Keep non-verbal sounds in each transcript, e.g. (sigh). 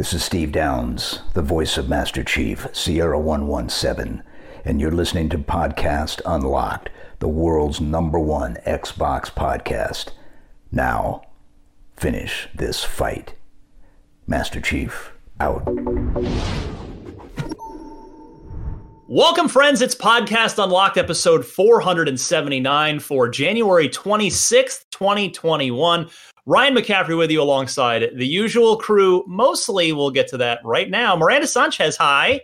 This is Steve Downes, the voice of Master Chief, Sierra 117, and you're listening to Podcast Unlocked, the world's number one Xbox podcast. Now, finish this fight. Master Chief, out. Welcome, friends. It's Podcast Unlocked, episode 479 for January 26th, 2021. Ryan McCaffrey with you alongside the usual crew. Mostly, we'll get to that right now. Miranda Sanchez, hi.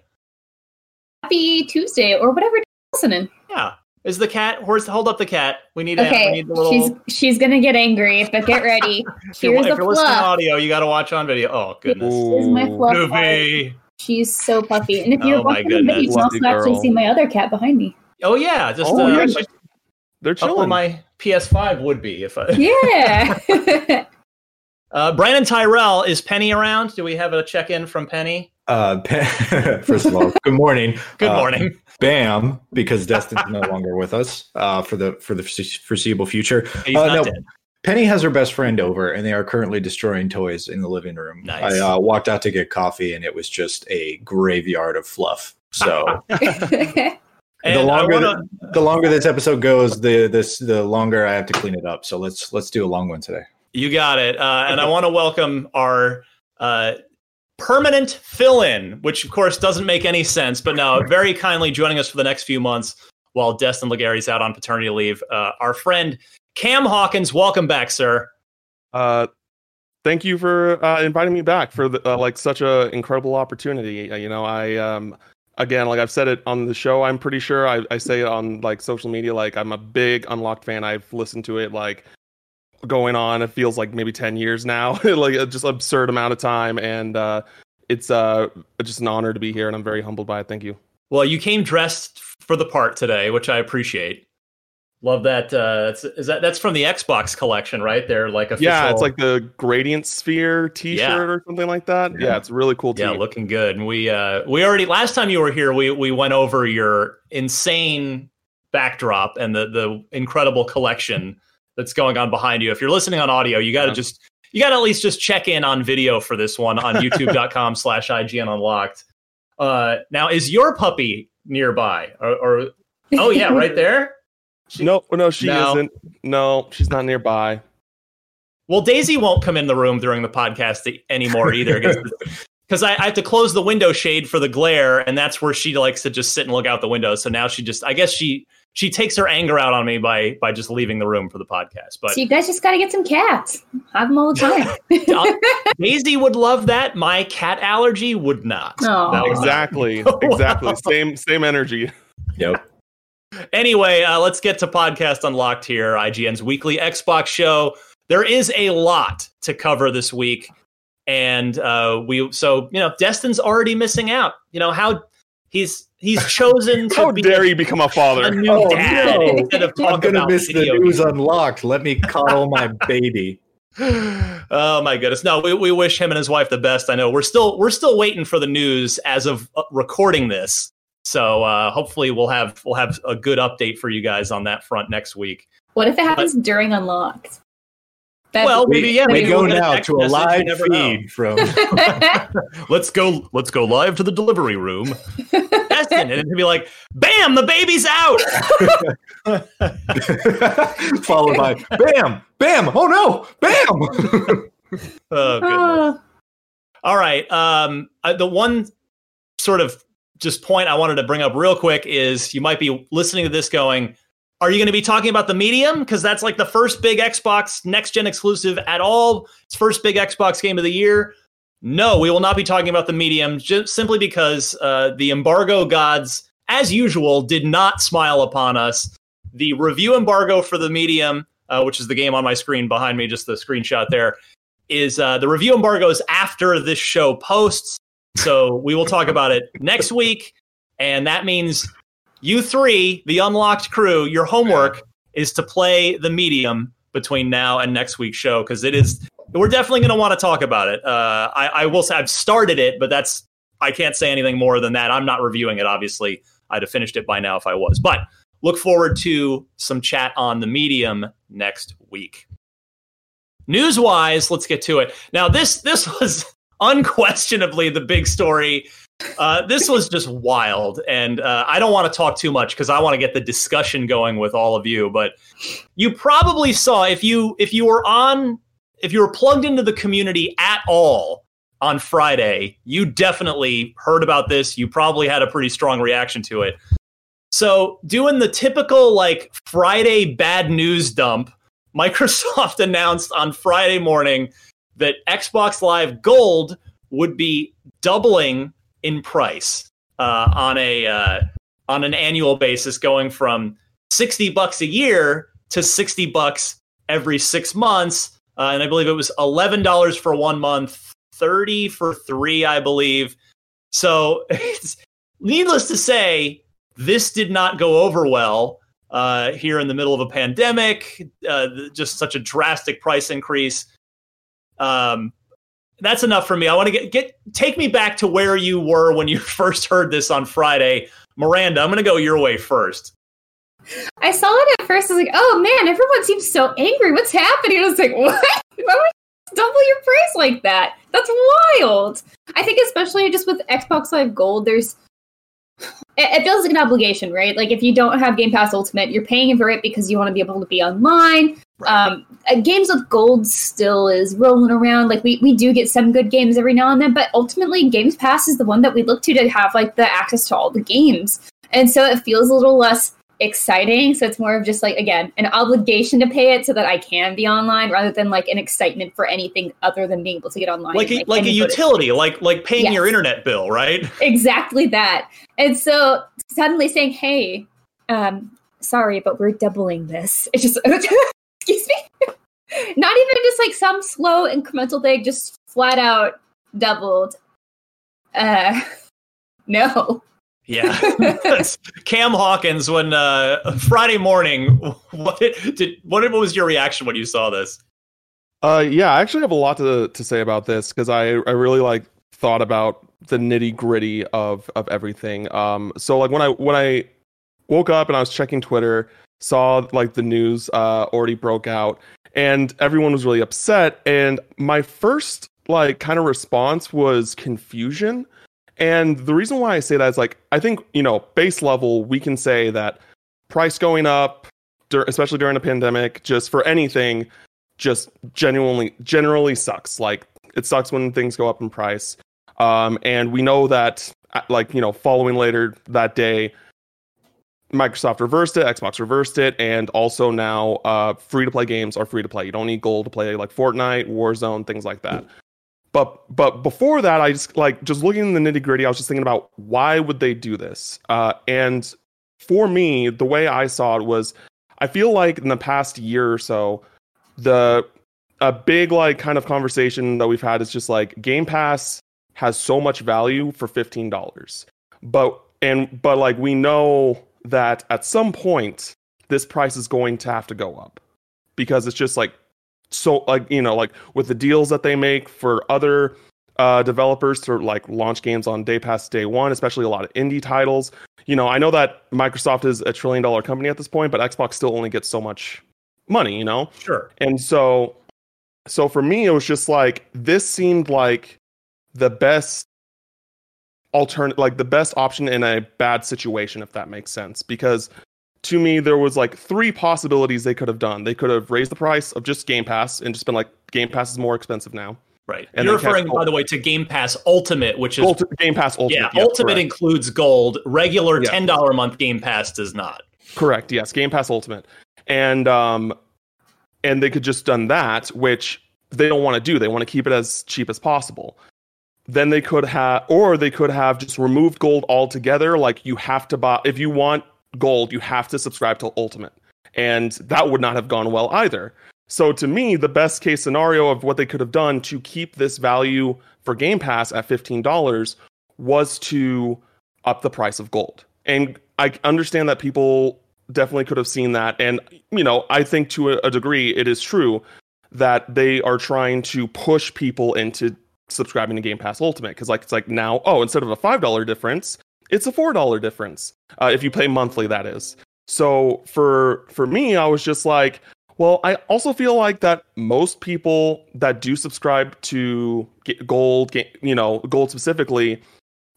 Happy Tuesday or whatever listening. Yeah. Is the cat? horse hold up the cat? We need. Okay, we need the little. she's she's gonna get angry, but get ready. (laughs) if you're, Here's if you're listening to fluff. audio, you got to watch on video. Oh goodness, Here's my fluff. Goofy. She's so puffy. And if you're Oh watching the video, you goodness. can also Lucky actually see my other cat behind me. Oh yeah, just Oh, uh, yeah, They're up where chilling. my PS5 would be if I. (laughs) Yeah. (laughs) Uh, Brandin Tyrrel is Penny around? Do we have a check in from Penny? Uh, Pe- (laughs) first of all, good morning. Good Uh, morning. Bam, because Destin's no longer with us uh, for the for the foreseeable future. He's uh, not no. dead. Penny has her best friend over, and they are currently destroying toys in the living room. Nice. I uh, walked out to get coffee, and it was just a graveyard of fluff. So the And I longer wanna- the longer this episode goes, the this the longer I have to clean it up. So let's let's do a long one today. You got it. Uh, and I want to welcome our uh, permanent fill in, which of course doesn't make any sense, but now very kindly joining us for the next few months while Destin Legarie's out on paternity leave. Uh, our friend Cam Hawkins, welcome back, sir. Uh, thank you for uh, inviting me back for the, uh, like such an incredible opportunity. Uh, You know, I um again like I've said it on the show. I'm pretty sure I, I say it on like social media. Like I'm a big Unlocked fan. I've listened to it like going on. It feels like maybe ten years now, (laughs) like a just absurd amount of time, and uh, it's uh just an honor to be here, and I'm very humbled by it. Thank you. Well, you came dressed for the part today, which I appreciate. Love that. Uh, that's, is that that's from the Xbox collection, right? They're like official. Yeah, it's like the Gradient Sphere T-shirt Yeah. or something like that. Yeah, Yeah. it's a really cool. Yeah, team. looking good. And we uh we already last time you were here, we we went over your insane backdrop and the the incredible collection that's going on behind you. If you're listening on audio, you gotta Yeah. just you gotta at least just check in on video for this one on (laughs) youtube.com slash IGN unlocked. Uh now is your puppy nearby? Or, or oh yeah, right there? No, no, she No. isn't. No, she's not nearby. Well, Daisy won't come in the room during the podcast anymore either because (laughs) I, I have to close the window shade for the glare, and that's where she likes to just sit and look out the window. So now she just, I guess she she takes her anger out on me by by just leaving the room for the podcast. But so you guys just got to get some cats. Have them all the time. (laughs) (laughs) Daisy would love that. My cat allergy would not. Aw. That would not. Exactly, Wow. exactly. Same, same energy. Yep. Anyway, uh, let's get to podcast unlocked here. IGN's weekly Xbox show. There is a lot to cover this week, and uh, we so you know Destin's already missing out. You know how he's he's (laughs) chosen to How be dare a, you become a a father? new Oh, dad no. instead of I'm gonna about miss the news games. unlocked. Let me coddle my baby. (laughs) oh my goodness! No, we, we wish him and his wife the best. I know we're still we're still waiting for the news as of uh, recording this. So uh, hopefully we'll have we'll have a good update for you guys on that front next week. what if it happens during Unlocked? That's- Well, maybe yeah. we Maybe go we'll now to a live never know. feed from (laughs) (laughs) Let's go. Let's go live to the delivery room. Destin, and it'd be like, "Bam! The baby's out." (laughs) followed by bam, bam. Oh no, bam. Oh, goodness. Oh, All right. Um, uh, the one sort of just point I wanted to bring up real quick is you might be listening to this going, are you going to be talking about the medium? Because that's like the first big Xbox next gen exclusive at all. It's first big Xbox game of the year. No, we will not be talking about the medium just simply because uh, the embargo gods, as usual, did not smile upon us. The review embargo for the medium, uh, which is the game on my screen behind me, just the screenshot there, is uh, the review embargo is after this show posts. So we will talk about it next week. And that means you three, the unlocked crew, your homework is to play the medium between now and next week's show because it is. We're definitely going to want to talk about it. Uh, I, I will say I've started it, but that's I can't say anything more than that. I'm not reviewing it. Obviously, I'd have finished it by now if I was. But look forward to some chat on the medium next week. News wise, let's get to it. Now, this this (laughs) was unquestionably the big story. Uh, this was (laughs) just wild, and uh, I don't want to talk too much because I want to get the discussion going with all of you. But you probably saw if you if you were on if you were plugged into the community at all on Friday, you definitely heard about this. You probably had a pretty strong reaction to it. So, doing the typical like Friday bad news dump, (laughs) Microsoft announced on Friday morning that Xbox Live Gold would be doubling in price uh, on a uh, on an annual basis, going from sixty bucks a year to sixty bucks every six months. Uh, and I believe it was eleven dollars for one month, thirty for three, I believe. So, (laughs) needless to say, this did not go over well uh, here in the middle of a pandemic. Uh, just such a drastic price increase. Um, that's enough for me. I want to get get take me back to where you were when you (laughs) first heard this on Friday, Miranda. I'm going to go your way first. I saw it at first. I was like, "Oh man, everyone seems so angry. What's happening?" I was like, (laughs) "What? Why would you double your price like that? That's wild." I think especially just with Xbox Live Gold, there's it, it feels like an obligation, right? Like if you don't have Game Pass Ultimate, you're paying for it because you want to be able to be online. Um, uh, games with gold still is rolling around. Like we, we do get some good games every now and then, but ultimately Games Pass is the one that we look to to have like the access to all the games. And so it feels a little less exciting. So it's more of just like again, an obligation to pay it so that I can be online rather than like an excitement for anything other than being able to get online. Like a, like a any footage. utility, like like paying Yes. your internet bill, right? (laughs) (laughs) exactly that. And so suddenly saying, "Hey, um, sorry, but we're doubling this." It's just (laughs) excuse me. Not even just like some slow incremental thing, just flat out doubled. Uh, no. Yeah. Cam Hawkins when uh, Friday morning. (laughs) What did what what was your reaction when you saw this? Uh, yeah, I actually have a lot to to say about this because I I really like thought about the nitty gritty of of everything. Um, so like when I when I woke up and I was checking Twitter, saw like the news uh already broke out, and everyone was really upset. And my first like kind of response was confusion. And the reason why I say that is like I think you know base level we can say that price going up, especially during a pandemic, just for anything just genuinely generally sucks. Like it sucks when things go up in price. Um, and we know that uh, like you know following later that day, Microsoft reversed it, Xbox reversed it, and also now uh, free to play games are free to play. You don't need gold to play like Fortnite, Warzone, things like that. But but before that, I just like just looking in the nitty gritty. I was just thinking about why would they do this? Uh, and for me, the way I saw it was, I feel like in the past year or so, the a big like kind of conversation that we've had is just like Game Pass has so much value for fifteen dollars, but and but like we know that at some point this price is going to have to go up because it's just like so like you know like with the deals that they make for other uh, developers to like launch games on Day Pass day one, especially a lot of indie titles. You know, I know that Microsoft is a trillion dollar company at this point, but Xbox still only gets so much money. You know, Sure. and so so for me, it was just like this seemed like the best alternate, like the best option in a bad situation, if that makes sense. Because to me, there was like three possibilities they could have done. They could have raised the price of just Game Pass and just been like, Game Pass is more expensive now. Right. And You're referring, by the way, to Game Pass Ultimate, which is Ulti- Game Pass Ultimate. yeah, Ultimate correct. includes gold. Regular Yeah. ten dollar a month Game Pass does not. Correct. Yes, Game Pass Ultimate, and um, and they could just done that, which they don't want to do. They want to keep it as cheap as possible. Then they could have, or they could have just removed gold altogether. Like you have to buy if you want gold, you have to subscribe to Ultimate, and that would not have gone well either. So to me, the best case scenario of what they could have done to keep this value for Game Pass at fifteen dollars was to up the price of gold. And I understand that people definitely could have seen that. And, you know, I think to a, degree it is true that they are trying to push people into subscribing to Game Pass Ultimate. Because, like, it's like now, oh, instead of a $5 difference, it's a $4 difference. Uh, if you pay monthly, that is. So for for me, I was just like, well, I also feel like that most people that do subscribe to Gold, you know, Gold specifically,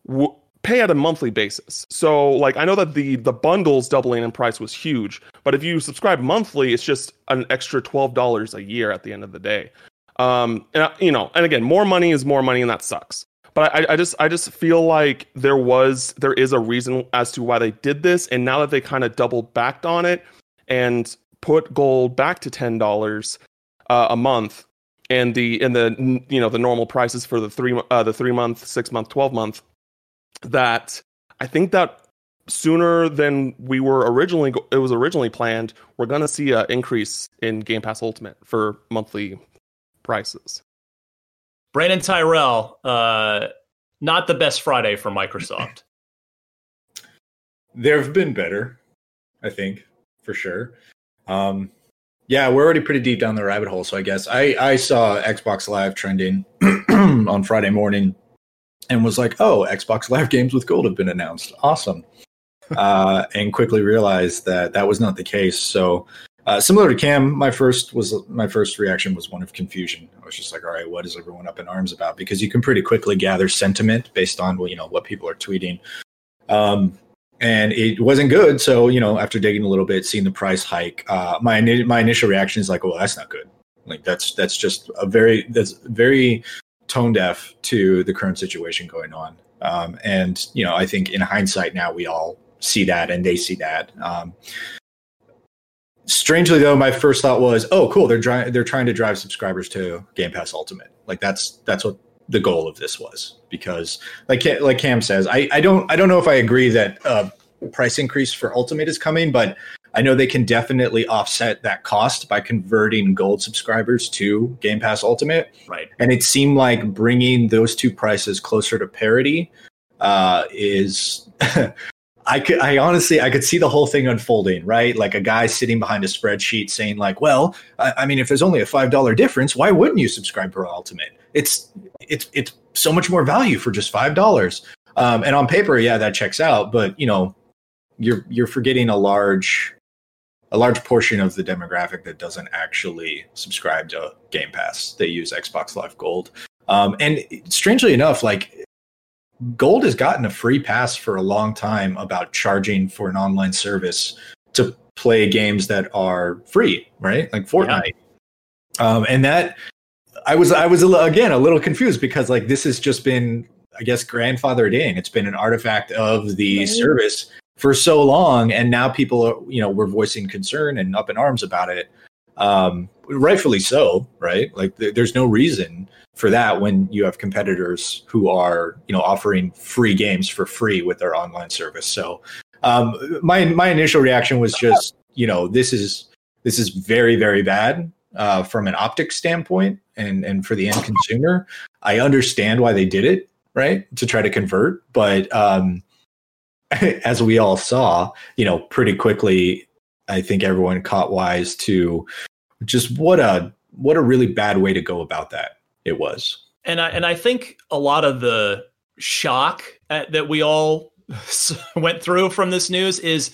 w- pay at a monthly basis. So, like, I know that the the bundles doubling in price was huge, but if you subscribe monthly, it's just an extra twelve dollars a year at the end of the day. Um, and you know, and again, more money is more money, and that sucks. But I, I just I just feel like there was there is a reason as to why they did this, and now that they kind of doubled backed on it and put gold back to ten dollars uh, a month, and the and the you know the normal prices for the three uh, the three month, six month, twelve month, that I think that sooner than we were originally it was originally planned, we're gonna see an increase in Game Pass Ultimate for monthly prices. Brandin Tyrrel, uh, not the best Friday for Microsoft. (laughs) There have been better, I think, for sure. Um, yeah, we're already pretty deep down the rabbit hole, so I guess I I saw Xbox Live trending (clears throat) on Friday morning, and was like, "Oh, Xbox Live games with gold have been announced. Awesome!" (laughs) uh, and quickly realized that that was not the case. So, uh, similar to Cam, my first was my first reaction was one of confusion. I was just like, "All right, what is everyone up in arms about?" Because you can pretty quickly gather sentiment based on you know what people are tweeting. Um, and it wasn't good. So you know, after digging a little bit, seeing the price hike, uh, my my initial reaction is like, "Well, that's not good. Like that's that's just a very that's very tone deaf to the current situation going on." Um, and you know, I think in hindsight now we all see that and they see that. Um, strangely though, my first thought was, "Oh, cool! They're dri- they're trying to drive subscribers to Game Pass Ultimate. Like that's that's what the goal of this was." Because like like Cam says, I I don't I don't know if I agree that uh, price increase for Ultimate is coming, but I know they can definitely offset that cost by converting gold subscribers to Game Pass Ultimate. Right. And it seemed like bringing those two prices closer to parity uh, is. (laughs) I could, I honestly, I could see the whole thing unfolding, right? Like a guy sitting behind a spreadsheet saying, like, "Well, I, I mean, if there's only a five dollar difference, why wouldn't you subscribe for Ultimate? It's, it's, it's so much more value for just five dollars." Um, and on paper, yeah, that checks out, but you know, you're you're forgetting a large a large portion of the demographic that doesn't actually subscribe to Game Pass. They use Xbox Live Gold. Um, and strangely enough, like Gold has gotten a free pass for a long time about charging for an online service to play games that are free, right? Like Fortnite. Um, and that I was I was again a little confused because like this has just been I guess grandfathered in. It's been an artifact of the Right. service for so long, and now people are you know were voicing concern and up in arms about it. Um, rightfully so, right? Like th- there's no reason for that when you have competitors who are you know offering free games for free with their online service. So um, my my initial reaction was just you know this is this is very very bad uh, from an optics standpoint and and for the end consumer. I understand why they did it, right, to try to convert, but um, (laughs) as we all saw, you know, pretty quickly, I think everyone caught wise to just what a what a really bad way to go about that it was. and I and I think a lot of the shock at, that we all (laughs) went through from this news is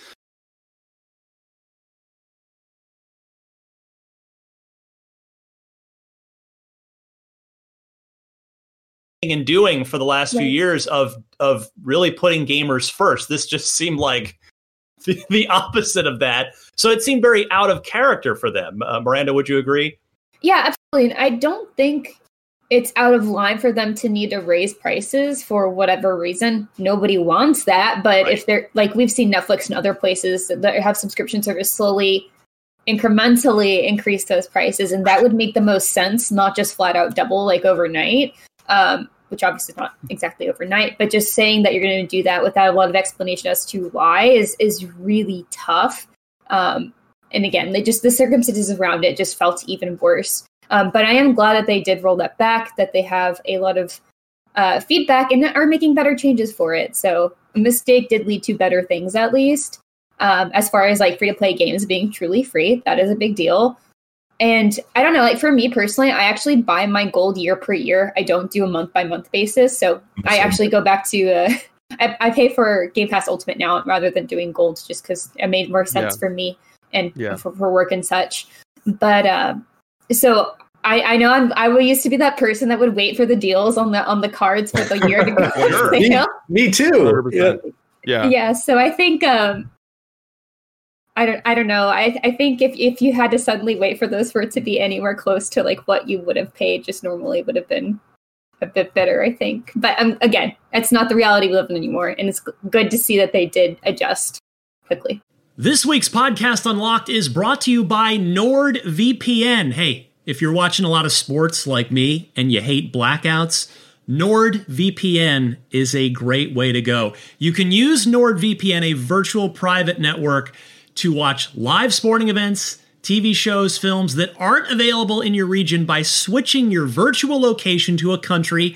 and doing for the last few years of of really putting gamers first. This just seemed like (laughs) the, the opposite of that. So it seemed very out of character for them. Uh, Miranda, would you agree? Yeah, absolutely. And I don't think it's out of line for them to need to raise prices for whatever reason. Nobody wants that, but Right. if they're like we've seen Netflix and other places that have subscription service slowly incrementally increase those prices and that would make the most sense, not just flat out double like overnight. Um which obviously is not exactly overnight, but just saying that you're going to do that without a lot of explanation as to why is is really tough. Um, and again, they just the circumstances around it just felt even worse. Um, but I am glad that they did roll that back, that they have a lot of uh, feedback and are making better changes for it. So a mistake did lead to better things, at least. Um, as far as like free to play games being truly free, that is a big deal. And I don't know, like for me personally, I actually buy my gold year per year. I don't do a month by month basis. So I actually go back to uh, (laughs) I, I pay for Game Pass Ultimate now rather than doing gold, just because it made more sense Yeah. for me and Yeah. for, for work and such. But uh, so I, I know I'm, I used to be that person that would wait for the deals on the on the cards for the year to go (laughs) Sure. sale. Me too. 100%. Yeah. Yeah, so I think um I don't I don't know. I I think if if you had to suddenly wait for those for it to be anywhere close to like what you would have paid just normally would have been a bit better, I think. But um, again, it's not the reality we live in anymore and it's good to see that they did adjust quickly. This week's podcast Unlocked is brought to you by NordVPN. Hey, if you're watching a lot of sports like me and you hate blackouts, NordVPN is a great way to go. You can use NordVPN, a virtual private network, to watch live sporting events, TV shows, films that aren't available in your region by switching your virtual location to a country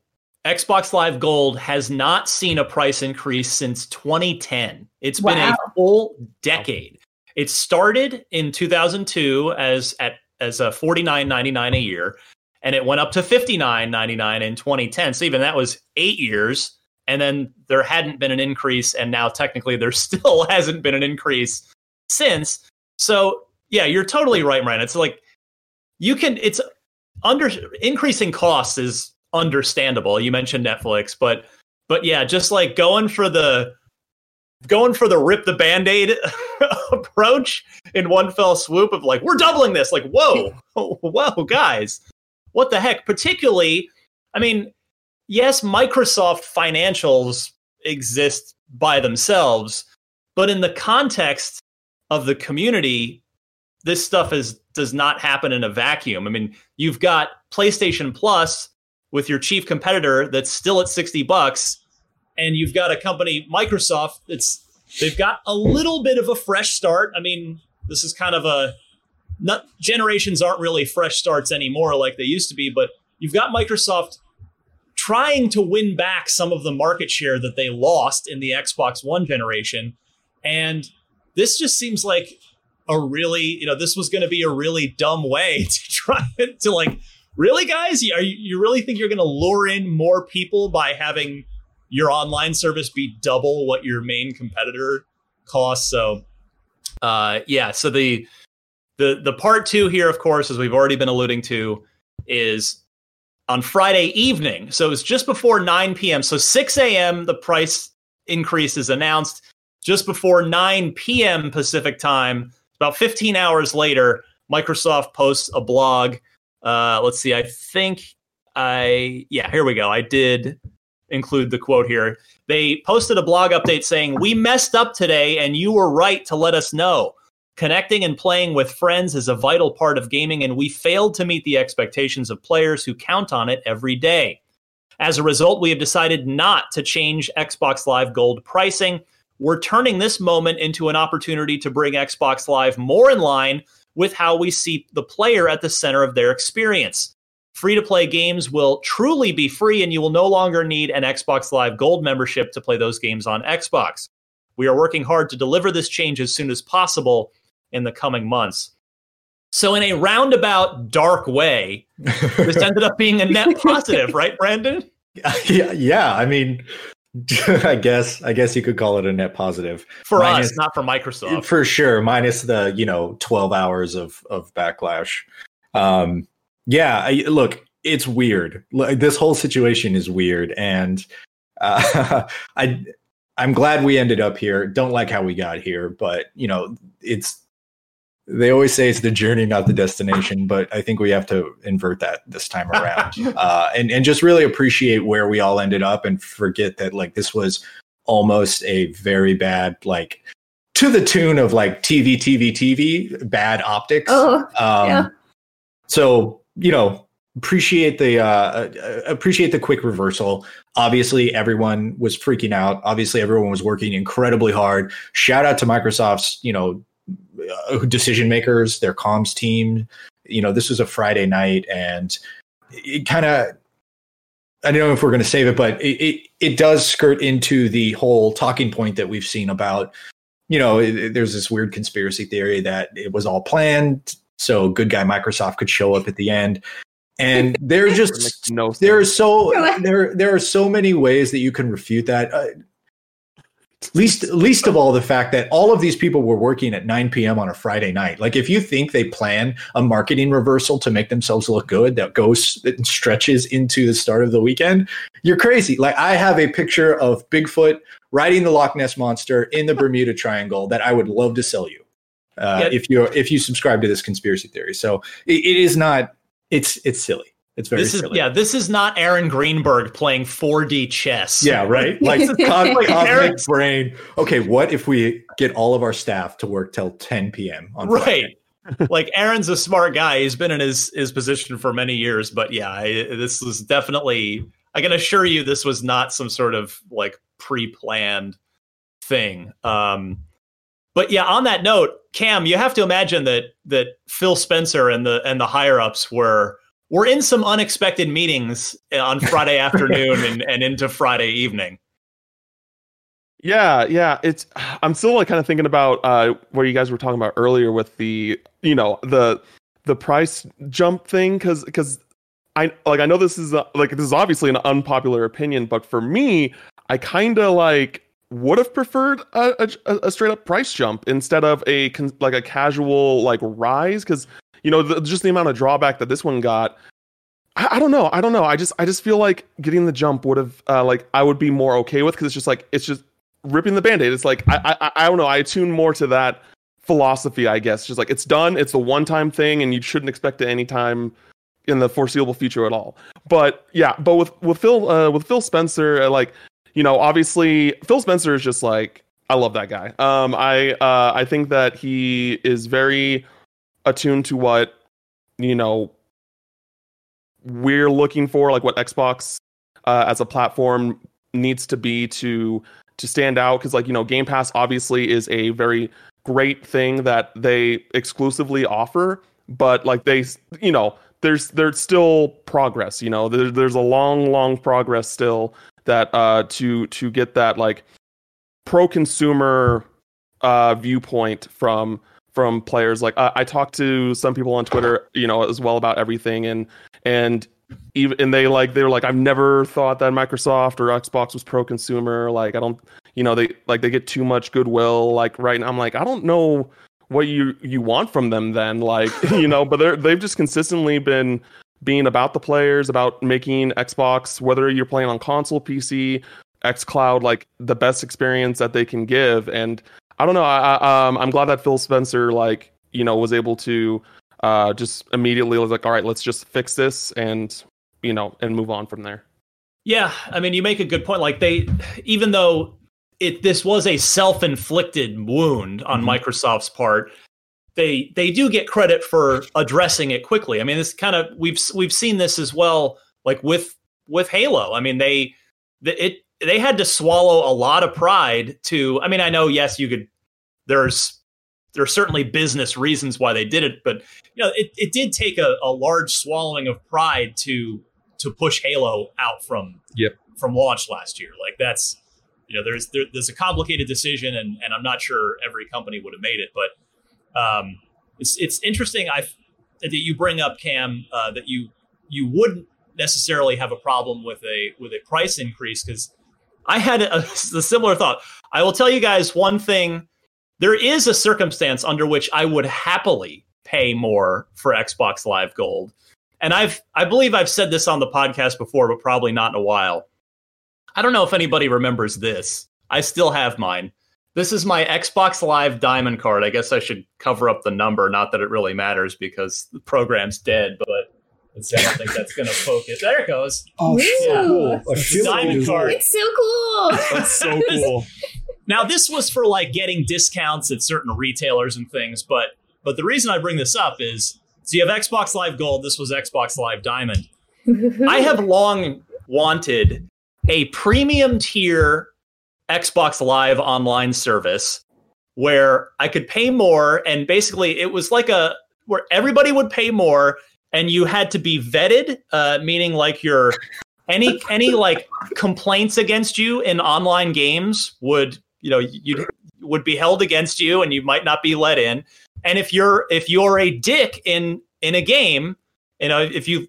Xbox Live Gold has not seen a price increase since 2010. It's been a Wow. full decade. It started in 2002 as at as a 49.99 a year, and it went up to 59.99 in 2010. So even that was eight years, and then there hadn't been an increase, and now technically there (laughs) still hasn't been an increase since. So yeah, you're totally right, Ryan. It's like you can. It's under increasing costs is understandable. You mentioned Netflix, but but yeah, just like going for the going for the rip the band-aid (laughs) approach in one fell swoop of like we're doubling this like whoa (laughs) whoa guys what the heck particularly i mean yes microsoft financials exist by themselves, but in the context of the community, this stuff is does not happen in a vacuum. I mean, you've got PlayStation Plus with your chief competitor that's still at 60 bucks and you've got a company Microsoft that's they've got a little bit of a fresh start. I mean, this is kind of a not generations aren't really fresh starts anymore like they used to be, but you've got Microsoft trying to win back some of the market share that they lost in the Xbox One generation. And this just seems like a really, you know, this was going to be a really dumb way (laughs) to try to like, really, guys, are you, you really think you're going to lure in more people by having your online service be double what your main competitor costs? So, uh, yeah. So the the the part two here, of course, as we've already been alluding to, is on Friday evening. So it's just before 9 p.m. So 6 a.m. the price increase is announced. Just before 9 p.m. Pacific time, about 15 hours later, Microsoft posts a blog. Uh, let's see, I think I, yeah, here we go. I did include the quote here. They posted a blog update saying, We messed up today and you were right to let us know. Connecting and playing with friends is a vital part of gaming, and we failed to meet the expectations of players who count on it every day. As a result, we have decided not to change Xbox Live Gold pricing. We're turning this moment into an opportunity to bring Xbox Live more in line with how we see the player at the center of their experience. Free to play games will truly be free, and you will no longer need an Xbox Live Gold membership to play those games on Xbox. We are working hard to deliver this change as soon as possible in the coming months. So, in a roundabout, dark way, this (laughs) ended up being a net (laughs) positive, right, Brandin? Yeah, yeah. I mean, (laughs) I guess I guess you could call it a net positive for minus, us, not for Microsoft, for sure. Minus the you know twelve hours of of backlash. Um, yeah, I, look, it's weird. This whole situation is weird, and uh, (laughs) I I'm glad we ended up here. Don't like how we got here, but you know, it's they always say it's the journey, not the destination, but I think we have to invert that this time around, (laughs) uh, and and just really appreciate where we all ended up, and forget that like this was almost a very bad like to the tune of like TV, TV, TV, bad optics. Oh, um, yeah. So you know, appreciate the uh, uh, appreciate the quick reversal. Obviously, everyone was freaking out. Obviously, everyone was working incredibly hard. Shout out to Microsoft's you know decision makers, their comms team. You know, this was a Friday night, and it kind of. I don't know if we're going to save it, but it, it, it does skirt into the whole talking point that we've seen about, you know, it, there's this weird conspiracy theory that it was all planned so good guy Microsoft could show up at the end. And there just no there are so (laughs) there there are so many ways that you can refute that. Uh, least least of all the fact that all of these people were working at 9 p.m. on a Friday night. Like if you think they plan a marketing reversal to make themselves look good that goes that stretches into the start of the weekend, you're crazy. Like I have a picture of Bigfoot riding the Loch Ness monster in the Bermuda Triangle that I would love to sell you. Uh, if you if you subscribe to this conspiracy theory. So it, it is not. It's it's silly. It's very this is silly. yeah. This is not Aaron Greenberg playing 4D chess. Yeah, right. (laughs) Like cosmic, cosmic brain. Okay, what if we get all of our staff to work till 10 p.m. on right? Like Aaron's a smart guy. He's been in his his position for many years, but yeah, I, this was definitely. I can assure you, this was not some sort of like pre-planned thing. Um, but yeah, on that note, Cam, you have to imagine that that Phil Spencer and the and the higher ups were were in some unexpected meetings on (laughs) Friday afternoon and, and into Friday evening. Yeah, yeah. It's I'm still like kind of thinking about uh where you guys were talking about earlier with the you know the the price jump thing because because I like I know this is a, like this is obviously an unpopular opinion, but for me, I kind of like would have preferred a, a, a, straight up price jump instead of a like a casual like rise because you know the, just the amount of drawback that this one got. I, I, don't know. I don't know. I just i just feel like getting the jump would have uh, like i would be more okay with because it's just like it's just ripping the band-aid. It's like I, I i don't know. I attune more to that philosophy i guess. Just like it's done. It's a one-time thing and you shouldn't expect it anytime in the foreseeable future at all. But yeah but with with phil uh, with phil spencer uh, like you know, obviously Phil Spencer is just like I love that guy. Um, I uh, I think that he is very attuned to what you know we're looking for, like what Xbox uh, as a platform needs to be to to stand out. Because like you know, Game Pass obviously is a very great thing that they exclusively offer, but like they you know there's there's still progress. You know, there, there's a long long progress still that uh to to get that like pro consumer uh viewpoint from from players. Like I, I talked to some people on twitter you know as well about everything. And and even and they like they were like i've never thought that microsoft or xbox was pro consumer like i don't you know they like they get too much goodwill. Like right now i'm like i don't know what you you want from them then. Like (laughs) you know but they're they've just consistently been being about the players about making xbox whether you're playing on console pc xcloud like the best experience that they can give. And i don't know i, I um i'm glad that phil spencer like you know was able to uh just immediately was like all right let's just fix this and you know and move on from there Yeah, I mean, you make a good point. Like they, even though it this was a self-inflicted wound on Microsoft's part, they they do get credit for addressing it quickly. I mean, this kind of we've we've seen this as well, like with with Halo. I mean, they the, it they had to swallow a lot of pride to. I mean, I know yes, you could. There's there are certainly business reasons why they did it, but you know, it, it did take a, a large swallowing of pride to to push Halo out from yep from launch last year. Like that's you know there's there, there's a complicated decision, and and I'm not sure every company would have made it, but um, it's it's interesting. I that you bring up Cam uh, that you you wouldn't necessarily have a problem with a with a price increase because I had a, (laughs) a similar thought. I will tell you guys one thing. There is a circumstance under which I would happily pay more for Xbox Live Gold. And I've I believe I've said this on the podcast before, but probably not in a while. I don't know if anybody remembers this. I still have mine. This is my Xbox Live Diamond card. I guess I should cover up the number, not that it really matters because the program's dead, but let's see, I don't think that's going to focus. There it goes. Oh, so cool. A It's diamond card. It's so cool. That's so cool. (laughs) Now this was for like getting discounts at certain retailers and things, but but the reason I bring this up is so you have Xbox Live Gold, this was Xbox Live Diamond. (laughs) I have long wanted a premium tier Xbox Live online service where I could pay more and basically it was like a where everybody would pay more and you had to be vetted uh, meaning like your any any like complaints against you in online games would you know you would be held against you and you might not be let in. And if you're if you're a dick in in a game you know if you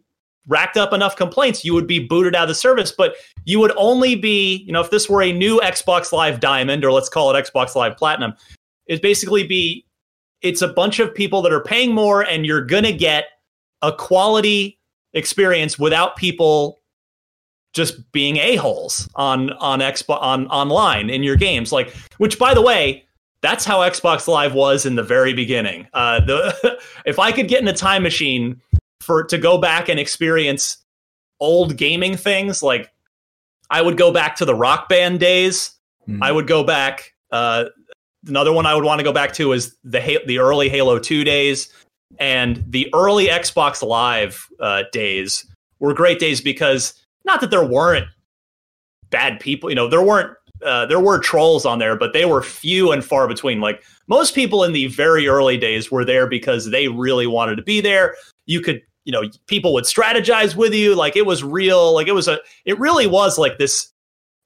racked up enough complaints you would be booted out of the service. But you would only be you know if this were a new xbox live diamond or let's call it xbox live platinum it'd basically be it's a bunch of people that are paying more and you're gonna get a quality experience without people just being a-holes on on Xbox on online in your games like which by the way that's how Xbox Live was in the very beginning. Uh, the (laughs) if I could get in a time machine for to go back and experience old gaming things, like I would go back to the Rock Band days. I would go back. Uh, another one I would want to go back to is the the early Halo Two days and the early Xbox Live uh, days were great days because not that there weren't bad people, you know, there weren't uh, there were trolls on there, but they were few and far between. Like most people in the very early days were there because they really wanted to be there. You could, you know, people would strategize with you. Like it was real. Like it was a, it really was like this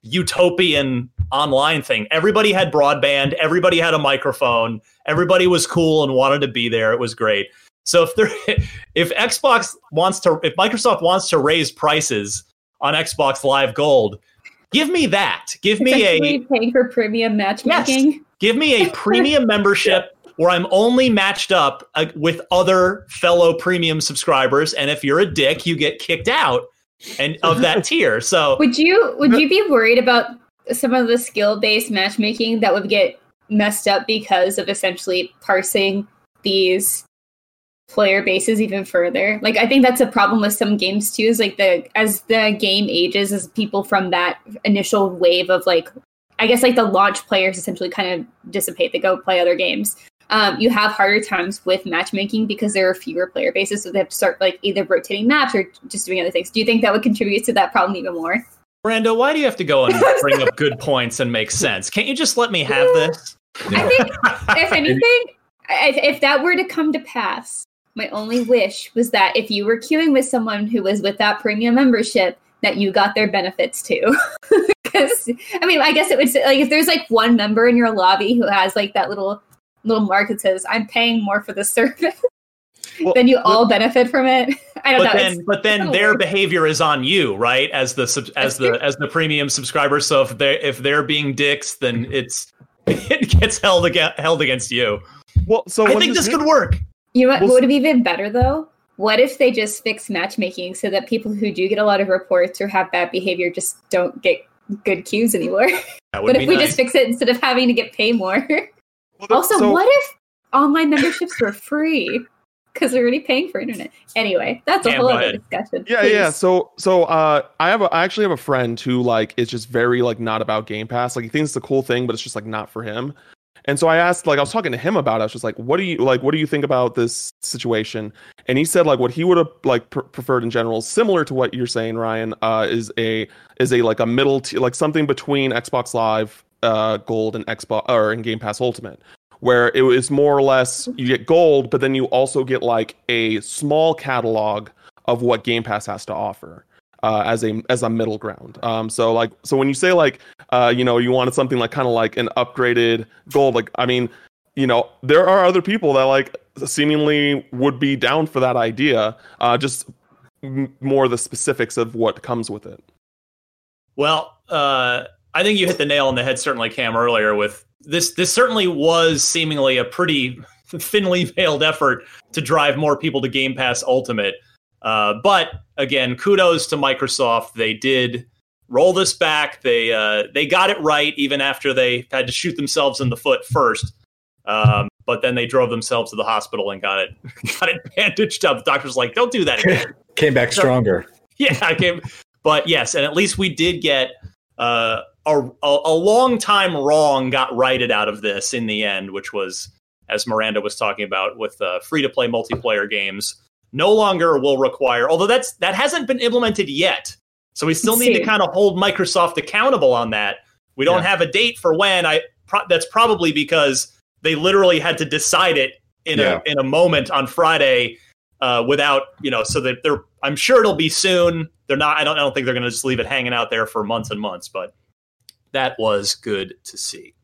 utopian online thing. Everybody had broadband. Everybody had a microphone. Everybody was cool and wanted to be there. It was great. So if there, (laughs) if Xbox wants to, if Microsoft wants to raise prices on Xbox Live Gold, give me that. Give me a paying for premium matchmaking. Yes, Give me a (laughs) premium membership where I'm only matched up uh, with other fellow premium subscribers, and if you're a dick, you get kicked out and of that (laughs) tier. So Would you would you be worried about some of the skill based matchmaking that would get messed up because of essentially parsing these player bases even further. Like I think that's a problem with some games too. Is like the as the game ages, as people from that initial wave of like, I guess like the launch players essentially kind of dissipate. They go play other games. Um, you have harder times with matchmaking because there are fewer player bases, so they have to start like either rotating maps or just doing other things. Do you think that would contribute to that problem even more? Brando, why do you have to go and (laughs) bring up good points and make sense? Can't you just let me have this? I think, (laughs) if anything, if, if that were to come to pass, my only wish was that if you were queuing with someone who was with that premium membership, that you got their benefits too. (laughs) Because I mean, I guess it would say, like if there's like one member in your lobby who has like that little little mark that says "I'm paying more for the service," Well, then you all benefit from it. (laughs) I don't but know. then, it's- but then their weird. behavior is on you, right? As the sub- as the as the premium subscriber. So if they if they're being dicks, then it's (laughs) it gets held against held against you. Well, so I think this this could work. You know what Well, would have been even better though? What if they just fix matchmaking so that people who do get a lot of reports or have bad behavior just don't get good cues anymore? (laughs) What if we nice. just fix it instead of having to get paid more? (laughs) also, so- what if online memberships were free? Because we're already paying for internet. Anyway, that's a whole other discussion. Yeah, Please. yeah. So, so uh, I have, a, I actually have a friend who like is just very like not about Game Pass. Like he thinks it's a cool thing, but it's just like not for him. And so I asked, like, I was talking to him about it. I was just like, what do you like? What do you think about this situation? And he said, like, what he would have like pr- preferred in general, similar to what you're saying, Ryan, uh, is a is a like a middle t- like something between Xbox Live uh, Gold and Xbox or in Game Pass Ultimate, where it was more or less you get gold, but then you also get like a small catalog of what Game Pass has to offer uh, as a as a middle ground. Um, so like so when you say like uh, you know you wanted something like kind of like an upgraded gold, like I mean you know there are other people that like seemingly would be down for that idea. Uh, just m- more the specifics of what comes with it. Well, uh, I think you hit the nail on the head, certainly, Cam, earlier with this. This certainly was seemingly a pretty (laughs) thinly veiled effort to drive more people to Game Pass Ultimate. Uh, but again, kudos to Microsoft. They did roll this back. They uh, they got it right, even after they had to shoot themselves in the foot first. Um, but then they drove themselves to the hospital and got it (laughs) got it bandaged up. The doctor's like, "Don't do that again." (laughs) Came back stronger. (laughs) yeah, I came. But yes, and at least we did get uh, a, a a long time wrong got righted out of this in the end, which was as Miranda was talking about with uh, free to play multiplayer games. No longer will require, although that's that hasn't been implemented yet. So we still need to kind of hold Microsoft accountable on that. We don't Yeah. have a date for when. I pro- that's probably because they literally had to decide it in Yeah. a in a moment on Friday uh, without you know. So that they're, I'm sure it'll be soon. They're not. I don't. I don't think they're going to just leave it hanging out there for months and months. But that was good to see.